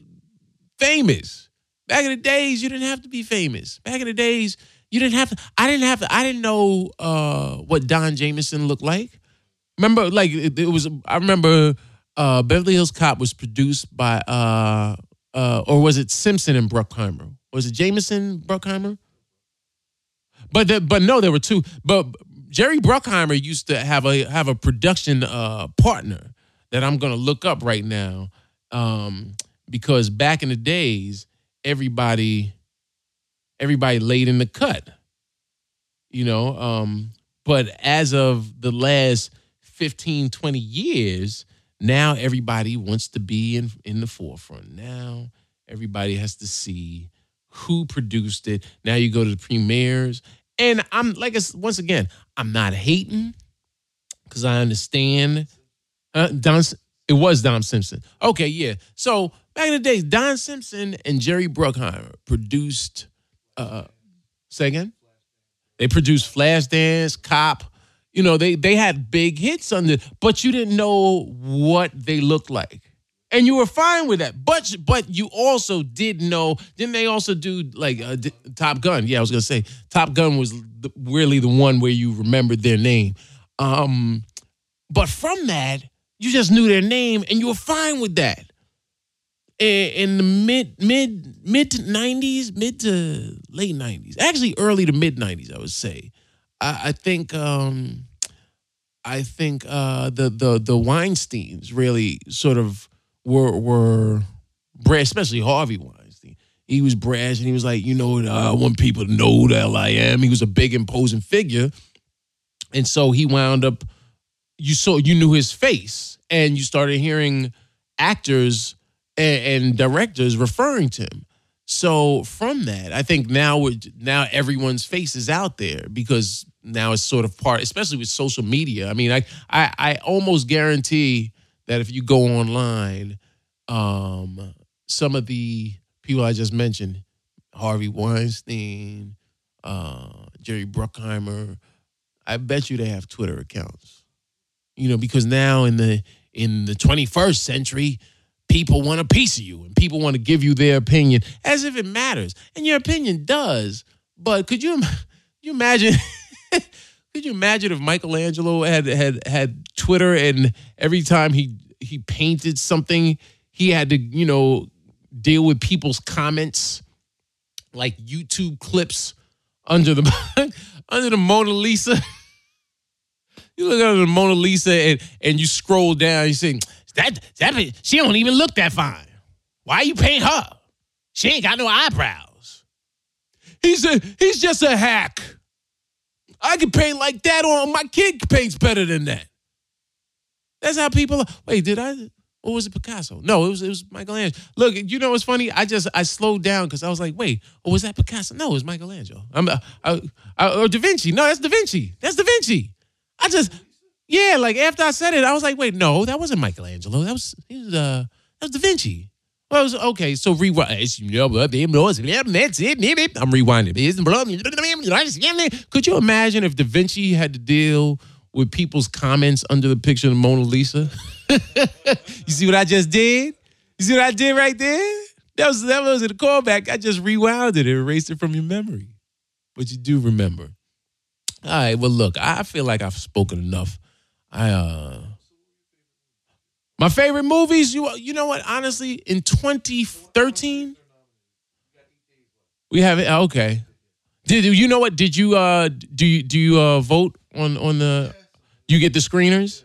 famous. Back in the days, you didn't have to be famous. Back in the days, you didn't have to. I didn't have to. I didn't know uh, what Don Jamieson looked like. Remember, like it, it was. I remember uh, Beverly Hills Cop was produced by, uh, uh, or was it Simpson and Bruckheimer? Was it Jamieson Bruckheimer? But the, but no, there were two. But Jerry Bruckheimer used to have a have a production uh, partner that I'm gonna look up right now, um, because back in the days, everybody everybody laid in the cut, you know. Um, but as of the last 15, 20 years, now everybody wants to be in in the forefront. Now everybody has to see who produced it. Now you go to the premieres and I'm like, once again, I'm not hating because I understand. Uh, Don, it was Don Simpson. Okay, yeah. So back in the days, Don Simpson and Jerry Bruckheimer produced. Uh, say again. They produced Flashdance, Cop. You know, they they had big hits under, but you didn't know what they looked like and you were fine with that. But but you also did know. Didn't they also do like uh, Top Gun? Yeah, I was gonna say Top Gun was the, really the one where you remembered their name. Um, but from that, you just knew their name, and you were fine with that. In the mid mid mid nineties, mid to late nineties, actually early to mid nineties, I would say. I, I think. Um, I think uh, the the the Weinstein's really sort of were were brash, especially Harvey Weinstein. He was brash and he was like, you know, uh, I want people to know who the hell I am. He was a big imposing figure, and so he wound up. You saw, you knew his face, and you started hearing actors and, and directors referring to him. So from that, I think now now everyone's face is out there because now it's sort of part, especially with social media. I mean, I I, I almost guarantee that if you go online, um, some of the people I just mentioned, Harvey Weinstein, uh, Jerry Bruckheimer, I bet you they have Twitter accounts. You know, because now in the in the 21st century, people want a piece of you and people want to give you their opinion as if it matters. And your opinion does. But could you you imagine Could you imagine if Michelangelo had had had Twitter and every time he he painted something, he had to you know deal with people's comments, like YouTube clips under the under the Mona Lisa. you look under the Mona Lisa and and you scroll down, you say that that she don't even look that fine. Why you paint her? She ain't got no eyebrows. He's a he's just a hack. I can paint like that or my kid paints better than that. That's how people are. Wait, did I? Or was it Picasso? No, it was it was Michelangelo. Look, you know what's funny? I just I slowed down because I was like, wait, or was that Picasso? No, it was Michelangelo. I'm uh, I, I, or Da Vinci. No, that's Da Vinci. That's Da Vinci. I just yeah, like after I said it, I was like, wait, no, that wasn't Michelangelo. That was he was uh that was Da Vinci. Well, was, okay, so rewind. I'm rewinding. Could you imagine if Da Vinci had to deal with people's comments under the picture of Mona Lisa? you see what I just did? You see what I did right there? That was that was a callback. I just rewound it and erased it from your memory. But you do remember. All right, well, look, I feel like I've spoken enough. I uh my favorite movies, you you know what? Honestly, in 2013, we have it. Okay. Did you know what? Did you uh do you do you uh vote on on the? You get the screeners.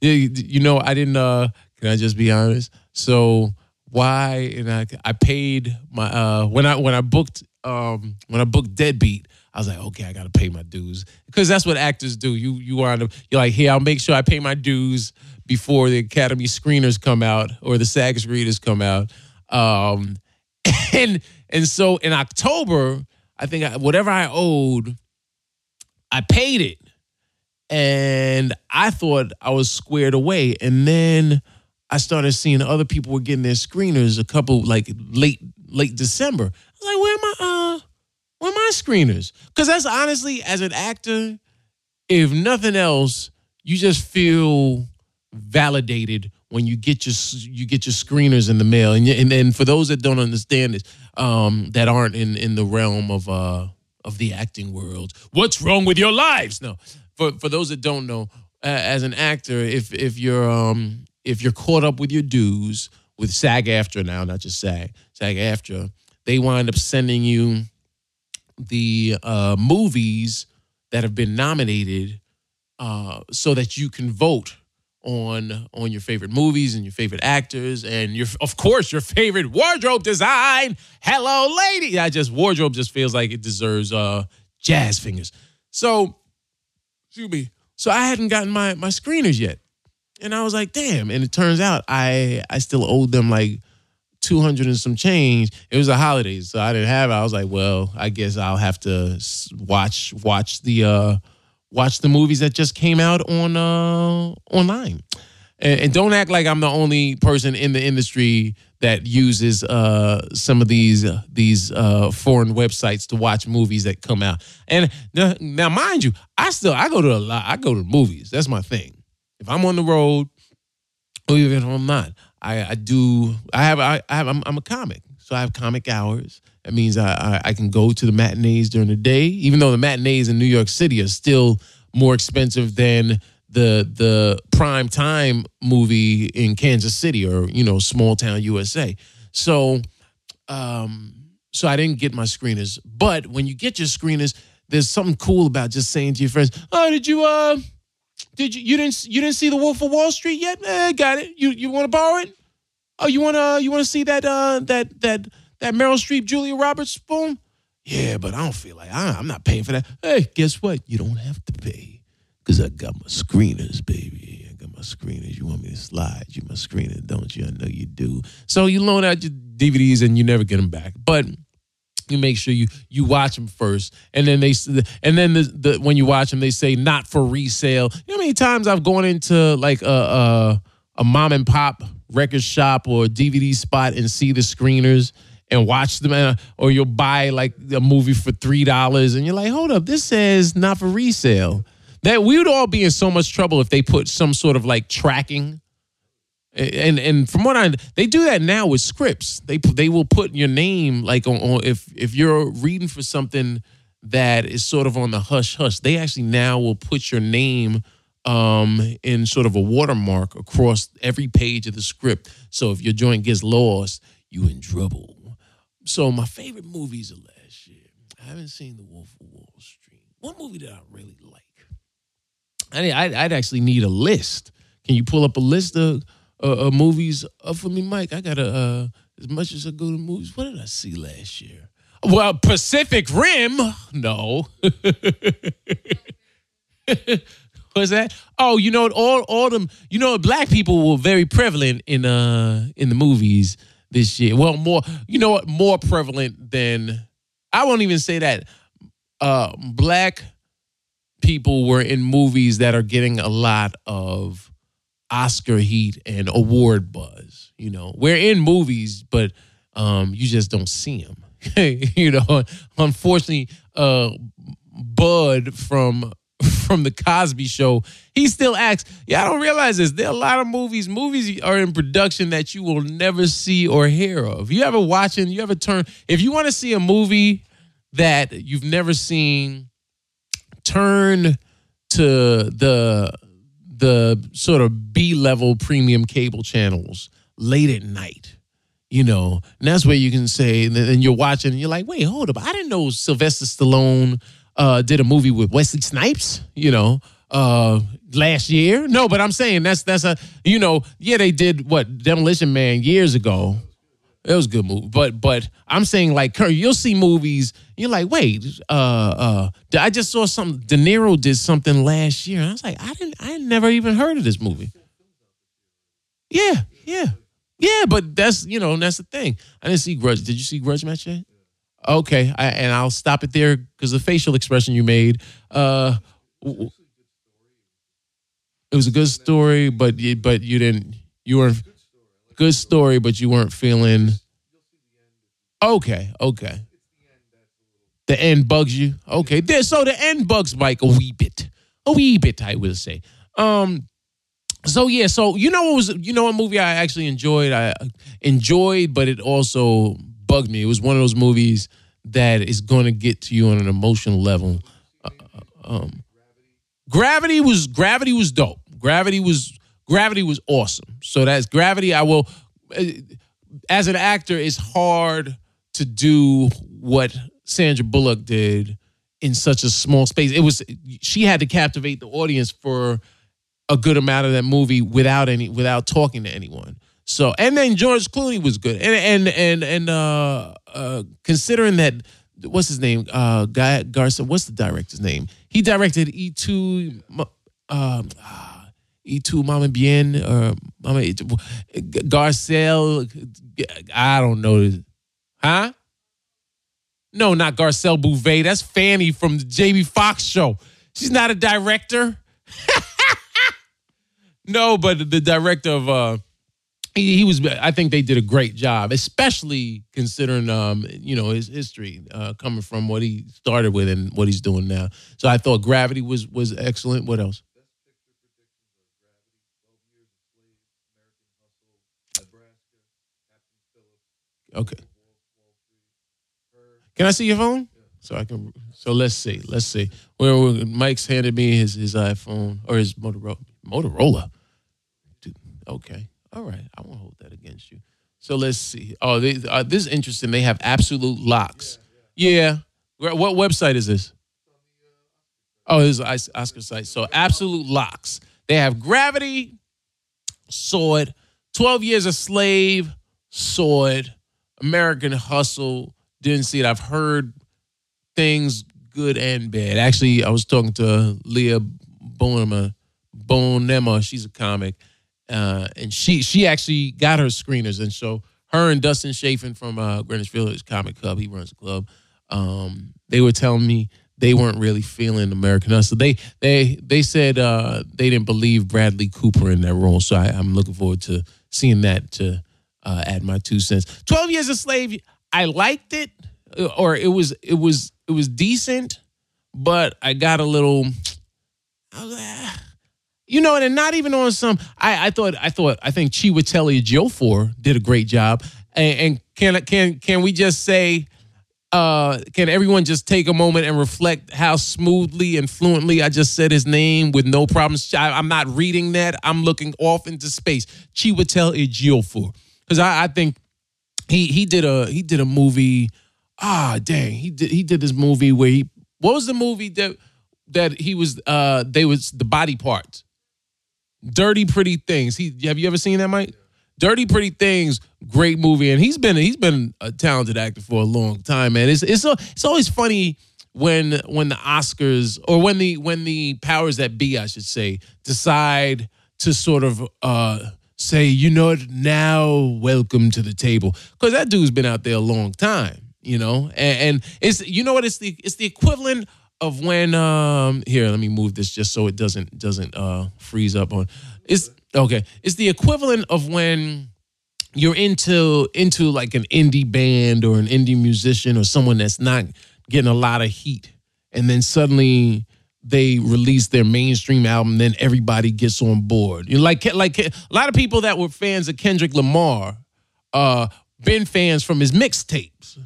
You, you know, I didn't. uh Can I just be honest? So why? And I I paid my uh when I when I booked um when I booked Deadbeat. I was like, okay, I gotta pay my dues because that's what actors do. You you are you're like, here, I'll make sure I pay my dues before the Academy screeners come out or the SAG screeners come out. Um, and and so in October, I think I, whatever I owed, I paid it, and I thought I was squared away. And then I started seeing other people were getting their screeners a couple like late late December. I was like, where am I? Uh, where are my screeners? Because that's honestly, as an actor, if nothing else, you just feel validated when you get your you get your screeners in the mail. And and, and for those that don't understand this, um, that aren't in in the realm of uh of the acting world, what's wrong with your lives? No, for for those that don't know, uh, as an actor, if if you're um if you're caught up with your dues with SAG-AFTRA now, not just SAG, SAG-AFTRA, they wind up sending you the uh, movies that have been nominated uh, so that you can vote on on your favorite movies and your favorite actors and your of course your favorite wardrobe design. Hello, lady. I just wardrobe just feels like it deserves uh jazz fingers. So, excuse me. So I hadn't gotten my my screeners yet, and I was like, damn. And it turns out I I still owed them like two hundred and some change. It was the holidays, so I didn't have it. I was like, well, I guess I'll have to watch watch the uh watch the movies that just came out on uh online. And, and don't act like I'm the only person in the industry that uses uh, some of these uh, these uh, foreign websites to watch movies that come out. And now, mind you, I still I go to a lot. I go to movies. That's my thing. If I'm on the road, or even if I'm not, I, I do. I have. I, I have. I'm, I'm, a comic, so I have comic hours. That means I, I I can go to the matinees during the day, even though the matinees in New York City are still more expensive than the the prime time movie in Kansas City or you know small town USA. So um so I didn't get my screeners. But when you get your screeners, there's something cool about just saying to your friends, "Oh, did you uh did you you didn't you didn't see The Wolf of Wall Street yet? Eh, got it. You you want to borrow it? Oh, you want to you want to see that uh that that that Meryl Streep Julia Roberts film? Yeah, but I don't feel like I, I'm not paying for that. Hey, guess what? You don't have to pay. Cause I got my screeners, baby. I got my screeners. You want me to slide? You my screener, don't you? I know you do. So you loan out your DVDs and you never get them back. But you make sure you you watch them first, and then they and then the, the when you watch them, they say not for resale. You know how many times I've gone into like a a, a mom and pop record shop or DVD spot and see the screeners and watch them, uh, or you'll buy like a movie for three dollars, and you're like, hold up, this says not for resale that we would all be in so much trouble if they put some sort of like tracking. And and from what I they do that now with scripts. They they will put your name like on, on if if you're reading for something that is sort of on the hush hush. They actually now will put your name um, in sort of a watermark across every page of the script. So if your joint gets lost, you in trouble. So my favorite movies of last year. I haven't seen The Wolf of Wall Street. One movie that I really like I I'd, I'd actually need a list. Can you pull up a list of uh, uh, movies up for me, Mike? I got a uh, as much as I go to movies. What did I see last year? Well, Pacific Rim. No. What's that? Oh, you know all all them. You know, black people were very prevalent in uh in the movies this year. Well, more. You know what? More prevalent than I won't even say that. Uh, black people were in movies that are getting a lot of Oscar heat and award buzz. You know, we're in movies, but um, you just don't see them. you know, unfortunately, uh, Bud from from the Cosby Show, he still acts. Yeah, I don't realize this. There are a lot of movies. Movies are in production that you will never see or hear of. You ever watching? You ever turn? If you want to see a movie that you've never seen turn to the the sort of B level premium cable channels late at night. You know, and that's where you can say, and you're watching, and you're like, wait, hold up. I didn't know Sylvester Stallone uh, did a movie with Wesley Snipes, you know, uh, last year. No, but I'm saying that's that's a you know, yeah, they did what Demolition Man years ago. It was a good movie, but but I'm saying like you'll see movies. You're like, wait, uh, uh, I just saw something. De Niro did something last year, and I was like, I didn't, I never even heard of this movie. Yeah, yeah, yeah, but that's you know that's the thing. I didn't see Grudge. Did you see Grudge match yet? Okay, I, and I'll stop it there because the facial expression you made. Uh, it was a good story, but you, but you didn't. You were good story, but you weren't feeling. Okay, okay. The end bugs you. Okay, there. So the end bugs Mike a wee bit, a wee bit. I will say. Um, so yeah, so you know what was you know a movie I actually enjoyed. I enjoyed, but it also bugged me. It was one of those movies that is going to get to you on an emotional level. Uh, um, Gravity was Gravity was dope. Gravity was Gravity was awesome. So that's Gravity. I will, uh, as an actor, it's hard to do what Sandra Bullock did in such a small space. It was she had to captivate the audience for a good amount of that movie without any without talking to anyone. So and then George Clooney was good. And and and and uh, uh, considering that what's his name? Uh Guy Garcia, what's the director's name? He directed E2 um E2 Mama Bien or Mama Garcelle I don't know. Huh? No, not Garcelle Beauvais. That's Fanny from the Jamie Foxx show. She's not a director. no, but the director of uh he, he, was I think they did a great job, especially considering um you know his history uh coming from what he started with and what he's doing now. So I thought Gravity was was excellent. What else? Okay. Can I see your phone? So I can. So let's see. Let's see. Where Mike's handed me his his iPhone or his Motorola. Motorola. Dude, okay. All right. I won't hold that against you. So let's see. Oh, they, uh, this is interesting. They have absolute locks. Yeah. yeah. What website is this? Oh, this is Oscar site. So absolute locks. They have Gravity, Sword, 12 Years a Slave, Sword, American Hustle. Didn't see it. I've heard things good and bad. Actually, I was talking to Leah Bonnema. Bonnema, she's a comic, uh, and she she actually got her screeners, and so her and Dustin Chafin from uh, Greenwich Village Comic Club, he runs a club. Um, they were telling me they weren't really feeling American Hustle. They they they said uh, they didn't believe Bradley Cooper in that role. So I, am looking forward to seeing that to uh, add my two cents. Twelve Years a Slave, I liked it, or it was it was it was decent, but I got a little. You know, and not even on some. I, I thought, I thought, I think Chiwetel Ejiofor did a great job. And, and can can can we just say uh, can everyone just take a moment and reflect how smoothly and fluently I just said his name with no problems? I, am not reading that. I'm looking off into space. Chiwetel Ejiofor, because I, I, think he he did a he did a movie. Ah, dang, he did he did this movie where he what was the movie that that he was uh they was the body parts, Dirty Pretty Things. He have you ever seen that, Mike? Dirty Pretty Things, great movie, and he's been he's been a talented actor for a long time, man. It's it's it's always funny when when the Oscars or when the when the powers that be, I should say, decide to sort of uh, say, you know what, now welcome to the table, because that dude's been out there a long time, you know, and, and it's you know what, it's the it's the equivalent of when um here let me move this just so it doesn't doesn't uh freeze up on it's Okay, it's the equivalent of when you're into into like an indie band or an indie musician or someone that's not getting a lot of heat, and then suddenly they release their mainstream album, then everybody gets on board. You know, like like a lot of people that were fans of Kendrick Lamar, uh, been fans from his mixtapes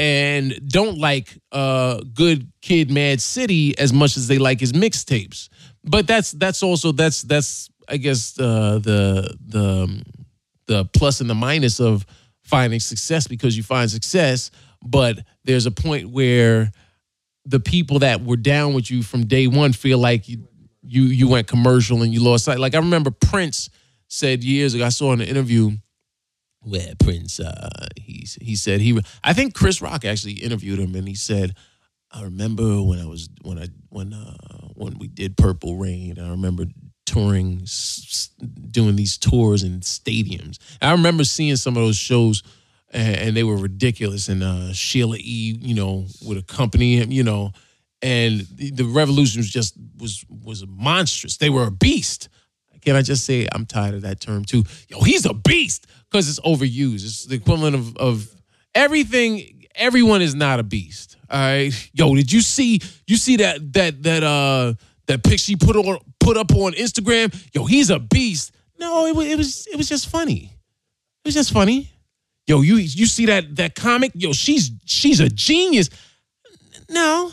and don't like uh good kid m.A.A.d city as much as they like his mixtapes but that's that's also that's that's I guess uh, the the the plus and the minus of finding success because you find success, but there's a point where the people that were down with you from day one feel like you you you went commercial and you lost sight. Like I remember Prince said years ago. I saw in an interview where Prince uh, he he said he I think Chris Rock actually interviewed him and he said I remember when I was when I when uh, when we did Purple Rain. I remember touring, doing these tours in stadiums. I remember seeing some of those shows, and, and they were ridiculous. And uh, Sheila E., you know, would accompany him, you know, and the, the Revolution was just was was monstrous. They were a beast. Can I just say I'm tired of that term too? Yo, he's a beast because it's overused. It's the equivalent of of everything. Everyone is not a beast. All right. Yo, did you see you see that that that uh that pic she put on put up on Instagram, yo, he's a beast. No, it was it was it was just funny. It was just funny. Yo, you you see that that comic? Yo, she's she's a genius. No,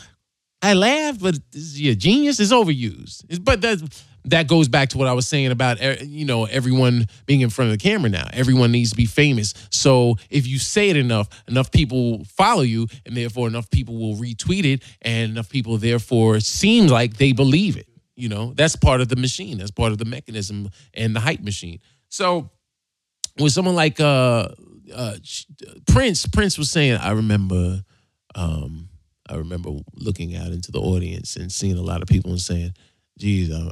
I laughed, but is a genius? It's overused. It's, but that that goes back to what I was saying about you know everyone being in front of the camera now. Everyone needs to be famous. So if you say it enough, enough people follow you, and therefore enough people will retweet it, and enough people therefore seem like they believe it. You know, that's part of the machine. That's part of the mechanism and the hype machine. So with someone like uh, uh, Prince, Prince was saying, I remember. Um, I remember looking out into the audience and seeing a lot of people and saying, geez, uh,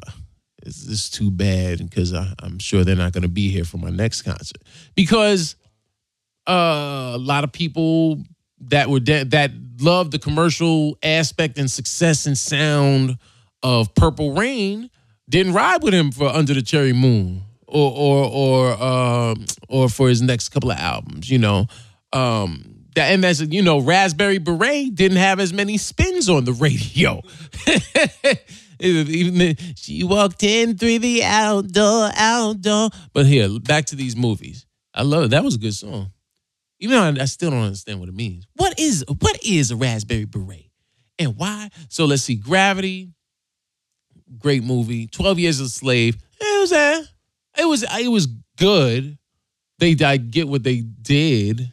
this is too bad because I'm sure they're not going to be here for my next concert. Because uh, a lot of people that were de- that loved the commercial aspect and success and sound of Purple Rain didn't ride with him for Under the Cherry Moon or or or um, or for his next couple of albums, you know. Um, that, and that's you know, Raspberry Beret didn't have as many spins on the radio. Even she walked in through the outdoor, outdoor. But here, back to these movies. I love it. That was a good song. Even though I, I still don't understand what it means. What is what is a raspberry beret, and why? So let's see. Gravity, great movie. Twelve Years a Slave. It was a, it was it was good. They I get what they did.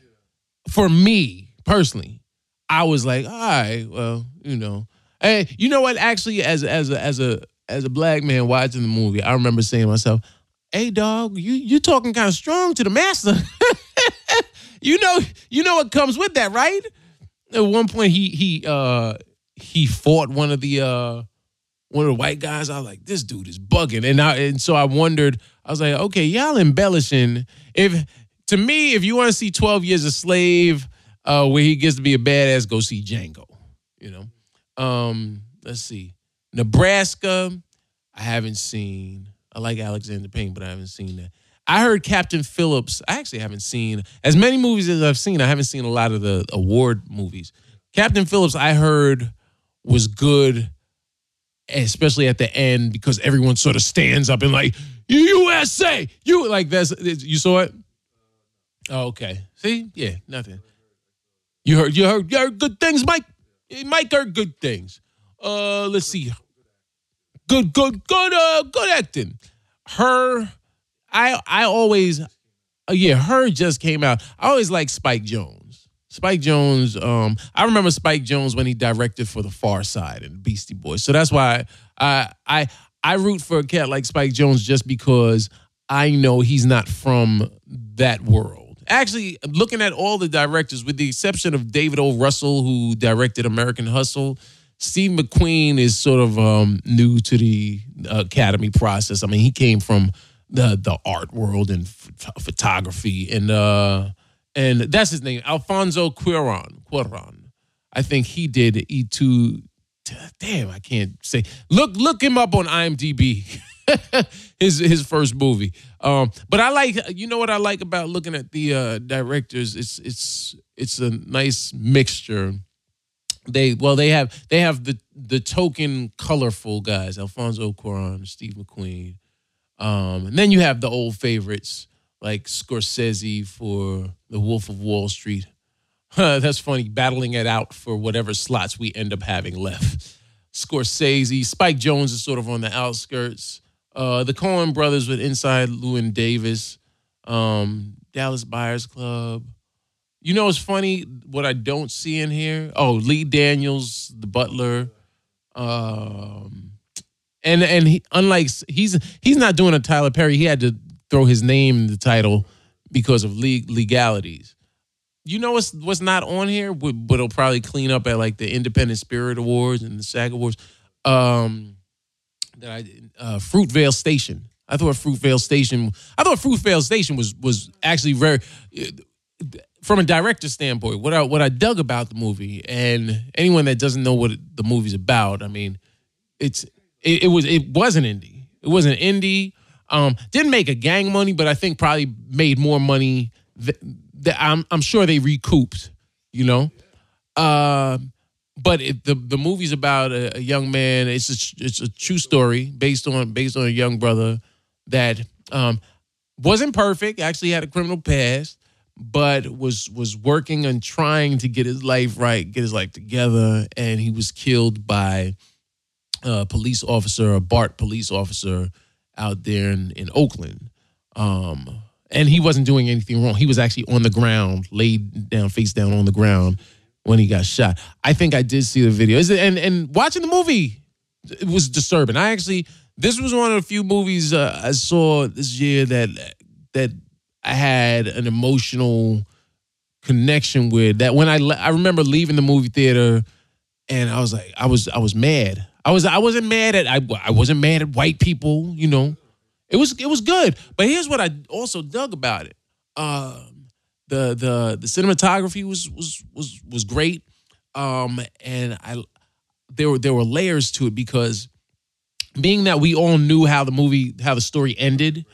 For me personally, I was like, all right, well, you know, Hey, you know what? Actually, as as a, as a as a black man watching the movie, I remember saying to myself, "Hey, dog, you you talking kind of strong to the master. you know, you know what comes with that, right?" At one point, he he uh he fought one of the uh one of the white guys. I was like, "This dude is bugging," and I and so I wondered. I was like, "Okay, y'all embellishing." If to me, if you want to see Twelve Years a Slave, uh, where he gets to be a badass, go see Django. You know. Um, let's see. Nebraska, I haven't seen. I like Alexander Payne, but I haven't seen that. I heard Captain Phillips. I actually haven't seen as many movies as I've seen. I haven't seen a lot of the award movies. Captain Phillips, I heard was good, especially at the end because everyone sort of stands up and like USA, you like that's you saw it. Oh, okay. See, yeah, nothing. You heard you heard you heard good things, Mike. Mike are good things. Uh, let's see. Good, good, good, uh, good acting. Her, I, I always, uh, yeah, her just came out. I always like Spike Jonze. Spike Jonze. um, I remember Spike Jonze when he directed for The Pharcyde and Beastie Boys. So that's why I, I, I root for a cat like Spike Jonze just because I know he's not from that world actually looking at all the directors, with the exception of David O. Russell, who directed American Hustle, Steve McQueen is sort of um, new to the Academy process. I mean, he came from the the art world and photography, and uh, and that's his name, Alfonso Cuarón. Cuarón. I think he did E two. Damn, I can't say. Look, look him up on IMDb. his his first movie. Um, but I like you know what I like about looking at the uh, directors. It's it's it's a nice mixture. They well they have they have the the token colorful guys Alfonso Cuarón, Steve McQueen, um, and then you have the old favorites like Scorsese for The Wolf of Wall Street. That's funny, battling it out for whatever slots we end up having left. Scorsese, Spike Jonze is sort of on the outskirts. Uh, the Coen brothers with Inside Llewyn Davis, um, Dallas Buyers Club. You know, it's funny what I don't see in here. Oh, Lee Daniels, the Butler, um, and and he, unlike he's he's not doing a Tyler Perry. He had to throw his name in the title because of legalities. You know what's what's not on here, but, but it'll probably clean up at like the Independent Spirit Awards and the SAG Awards. Um, I uh, Fruitvale Station. I thought Fruitvale Station. I thought Fruitvale Station was was actually very, from a director standpoint. What I what I dug about the movie, and anyone that doesn't know what the movie's about, I mean, it's it, it was it was an indie. It was an indie. Um, didn't make a gang money, but I think probably made more money. That I'm I'm sure they recouped. You know, uh, but it, the the movie's about a, a young man. It's a, it's a true story based on based on a young brother that um, wasn't perfect. Actually, had a criminal past, but was was working and trying to get his life right, get his life together, and he was killed by a police officer, a BART police officer out there in in Oakland. Um, and he wasn't doing anything wrong. He was actually on the ground, laid down, face down on the ground when he got shot. I think I did see the video. And and watching the movie, it was disturbing. I actually this was one of the few movies uh, I saw this year that that I had an emotional connection with. That when I I remember leaving the movie theater, and I was like, I was I was mad. I was I wasn't mad at I I wasn't mad at white people. You know, it was it was good. But here's what I also dug about it. Um, the the the cinematography was was was was great. Um, and I there were there were layers to it because being that we all knew how the movie how the story ended,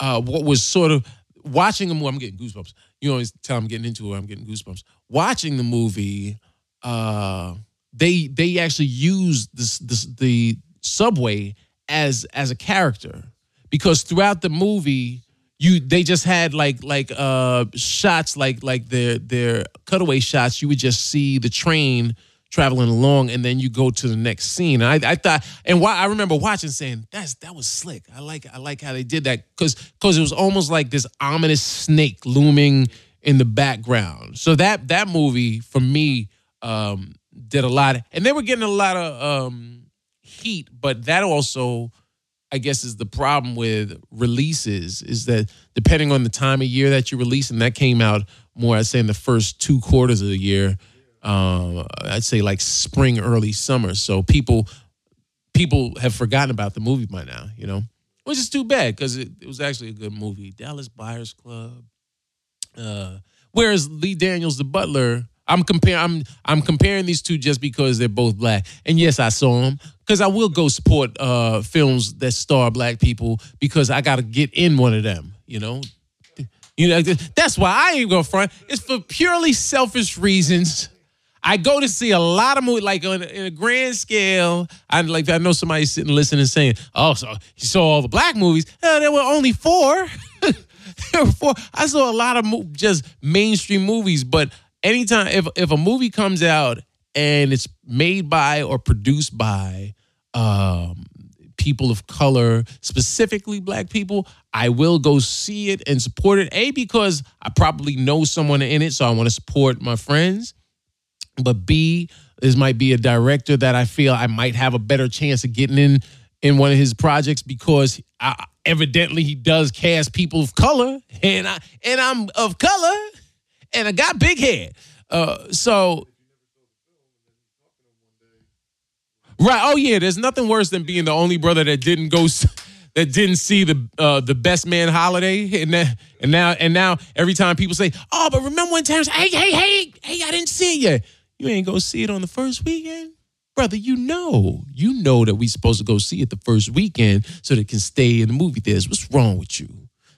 uh, what was sort of watching the movie, I'm getting goosebumps. You always tell I'm getting into it, I'm getting goosebumps. Watching the movie, uh, they they actually used this, this the subway as as a character because throughout the movie you they just had like like uh shots like like their their cutaway shots. You would just see the train traveling along and then you go to the next scene. And i, I thought and why i remember watching saying that's that was slick. I like i like how they did that. Because because it was almost like this ominous snake looming in the background. So that that movie for me um did a lot. And they were getting a lot of um heat but that also I guess is the problem with releases is that depending on the time of year that you release, and that came out more, I'd say in the first two quarters of the year, um, I'd say like spring, early summer. So people people have forgotten about the movie by now, you know, which is too bad because it, it was actually a good movie. Dallas Buyers Club. Uh, whereas Lee Daniels, the butler, I'm comparing. I'm I'm comparing these two just because they're both black. And yes, I saw them because I will go support uh, films that star black people because I got to get in one of them. You know, you know that's why I ain't gonna front. It's for purely selfish reasons. I go to see a lot of movies, like on, in a grand scale. I like I know somebody sitting listening saying, "Oh, so you saw all the black movies? Oh, there were only four. there were four. I saw a lot of mo- just mainstream movies, but anytime if if a movie comes out and it's made by or produced by um, people of color, specifically black people, I will go see it and support it. A because I probably know someone in it, so I want to support my friends. But B, this might be a director that I feel I might have a better chance of getting in in one of his projects because I, evidently he does cast people of color, and I and I'm of color and I got big head. Uh, so. Right. Oh yeah. There's nothing worse than being the only brother that didn't go, that didn't see the uh, the best man holiday, and and now and now every time people say, "Oh, but remember when Terrence? Hey, hey, hey, hey, I didn't see it yet. You ain't go see it on the first weekend, brother. You know, you know that we supposed to go see it the first weekend so that it can stay in the movie theaters. What's wrong with you?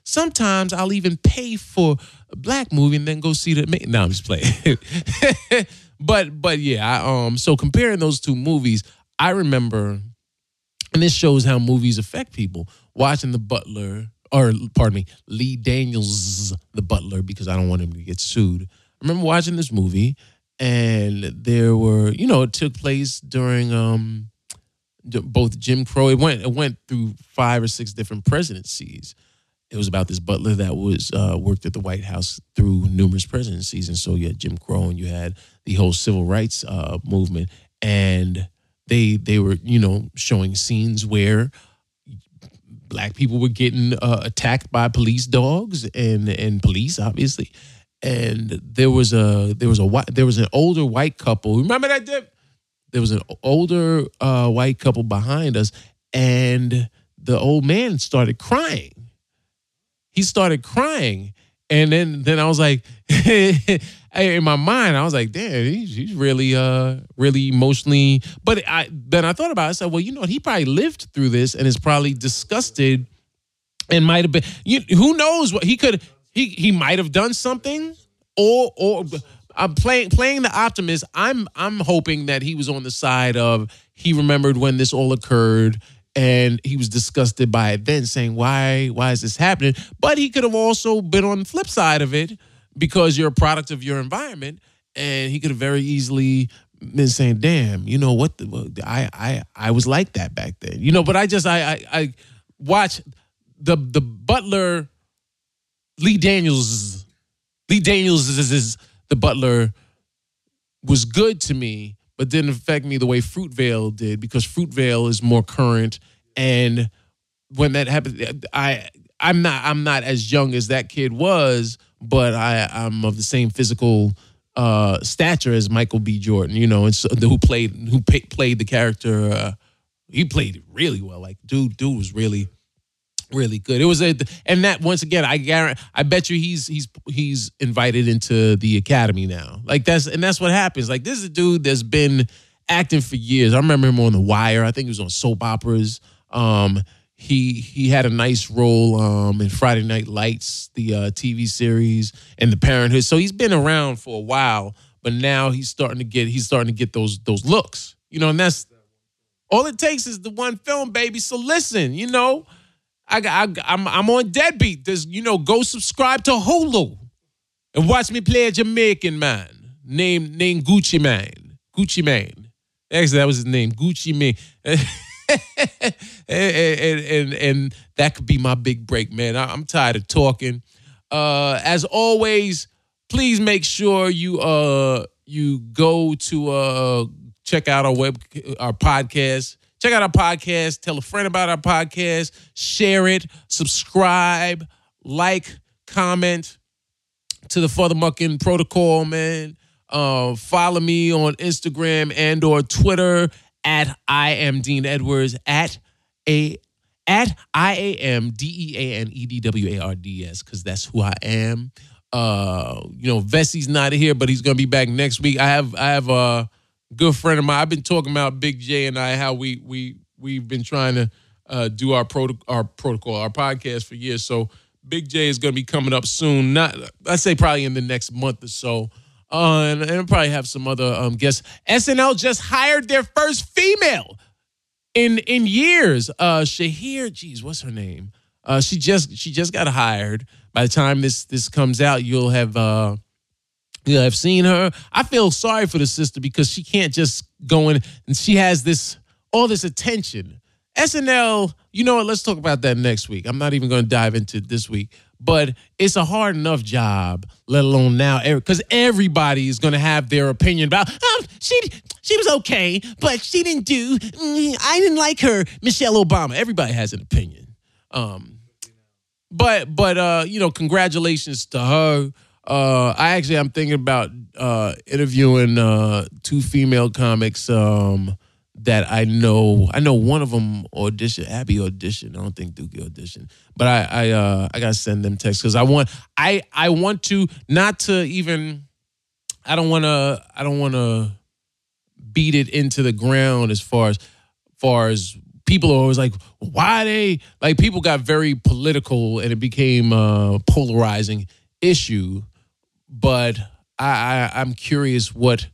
Sometimes I'll even pay for a black movie and then go see the. No, I'm just playing. but but yeah, I, um. So comparing those two movies, I remember, and this shows how movies affect people. Watching The Butler, or pardon me, Lee Daniels, The Butler, because I don't want him to get sued. I remember watching this movie, and there were, you know, it took place during um both Jim Crow. It went it went through five or six different presidencies it was about this butler that was uh, worked at the White House through numerous presidencies, and so you had Jim Crow and you had the whole civil rights uh, movement, and they they were you know showing scenes where black people were getting uh, attacked by police dogs and and police obviously, and there was a there was a there was an older white couple. Remember that dip? There was an older uh, white couple behind us, and the old man started crying he started crying. And then then I was like, in my mind, I was like, damn, he's, he's really uh really emotionally. But I then I thought about it, I said, well, you know what? He probably lived through this and is probably disgusted and might have been you, who knows what he could he he might have done something or or I'm playing playing the optimist. I'm I'm hoping that he was on the side of he remembered when this all occurred and he was disgusted by it then saying why why is this happening but he could have also been on the flip side of it because you're a product of your environment and he could have very easily been saying damn you know what the, i i i was like that back then you know but i just i i, I watch the the butler lee daniels lee daniels is, is the butler was good to me but didn't affect me the way Fruitvale did because Fruitvale is more current. And when that happened, I I'm not I'm not as young as that kid was, but I I'm of the same physical uh, stature as Michael B. Jordan, you know, and so, who played who played the character. Uh, he played it really well. Like dude, dude was really really good. It was a and that once again, I guarantee, I bet you he's he's he's invited into the academy now. Like that's and that's what happens. Like this is a dude that's been acting for years. I remember him on The Wire. I think he was on soap operas. Um, he he had a nice role um, in Friday Night Lights, the uh, TV series, and The Parenthood. So he's been around for a while, but now he's starting to get he's starting to get those those looks. You know, and that's all it takes is the one film, baby. So listen, you know. I, I I'm I'm on Deadbeat. There's you know go subscribe to Hulu and watch me play a Jamaican man named named Gucci Mane. Gucci Mane. Actually, that was his name, Gucci Mane. and, and, and, that could be my big break, man. I, am tired of talking. Uh, as always, please make sure you uh you go to uh check out our web our podcast Check out our podcast. Tell a friend about our podcast. Share it. Subscribe. Like. Comment to the FuthaMuckin' Protocol, man. Uh, follow me on Instagram and or Twitter at I am Dean Edwards at a at I A M D E A N E D W A R D S because that's who I am. Uh, you know, Vesey's not here, but he's gonna be back next week. I have I have a good friend of mine. I've been talking about Big J and I how we we we've been trying to uh, do our pro our protocol our podcast for years. So Big J is to be coming up soon. Not I say probably in the next month or so. Uh, and, and probably have some other um, guests. SNL just hired their first female in in years. Uh, Sasheer, geez, what's her name? Uh, she just she just got hired. By the time this this comes out, you'll have uh, yeah, I've seen her. I feel sorry for the sister because she can't just go in and she has this all this attention. SNL, you know what? Let's talk about that next week. I'm not even going to dive into this week, but it's a hard enough job, let alone now, because everybody is going to have their opinion about. Oh, she she was okay, but she didn't do. Mm, I didn't like her, Michelle Obama. Everybody has an opinion. Um, but but uh, you know, congratulations to her. Uh, I actually I'm thinking about uh, interviewing uh, two female comics um, that I know. I know one of them audition. Abby auditioned. I don't think Dookie auditioned, but I I uh, I gotta send them texts because I want I I want to not to even. I don't want to. I don't want to beat it into the ground as far as far as people are always like, why they like people got very political and it became a polarizing issue but I, I I'm curious what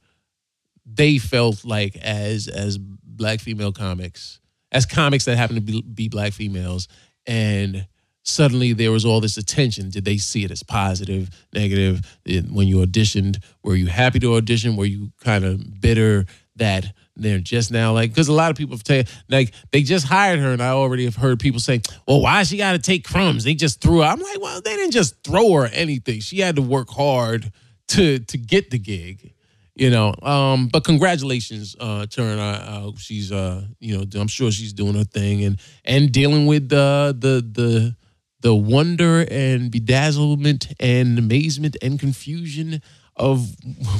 they felt like as as black female comics, as comics that happen to be, be black females, and suddenly there was all this attention. Did they see it as positive, negative? When you auditioned, were you happy to audition? Were you kind of bitter that they're just now like because a lot of people have taken like they just hired her and I already have heard people say, well, why she got to take crumbs? They just threw her. I'm like, well, they didn't just throw her anything. She had to work hard to to get the gig, you know. Um, but congratulations uh, to her. Uh, she's uh, you know, I'm sure she's doing her thing and and dealing with the the the the wonder and bedazzlement and amazement and confusion of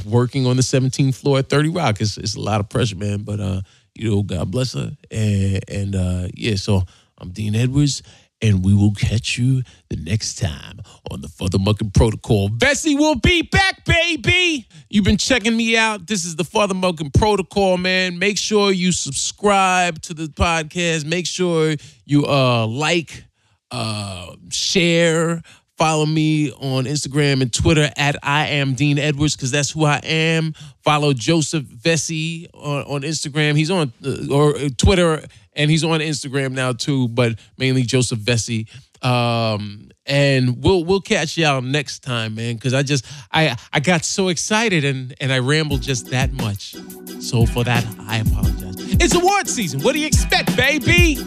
working on the 17th floor at 30 Rock. It's, it's a lot of pressure, man. But uh, you know, God bless her. And, and uh, yeah, so I'm Dean Edwards, and we will catch you the next time on the FuthaMuckin' Protocol. Vesey will be back, baby. You've been checking me out. This is the FuthaMuckin' Protocol, man. Make sure you subscribe to the podcast. Make sure you uh like, uh, share Follow me on Instagram and Twitter at I am Dean Edwards because that's who I am. Follow Joseph Vesey on, on Instagram. He's on uh, or uh, Twitter and he's on Instagram now too, but mainly Joseph Vesey. Um, and we'll we'll catch y'all next time, man. Because I just I I got so excited and and I rambled just that much. So for that, I apologize. It's award season. What do you expect, baby?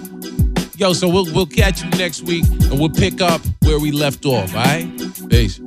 Yo, so we'll we'll catch you next week and we'll pick up where we left off. All right, peace.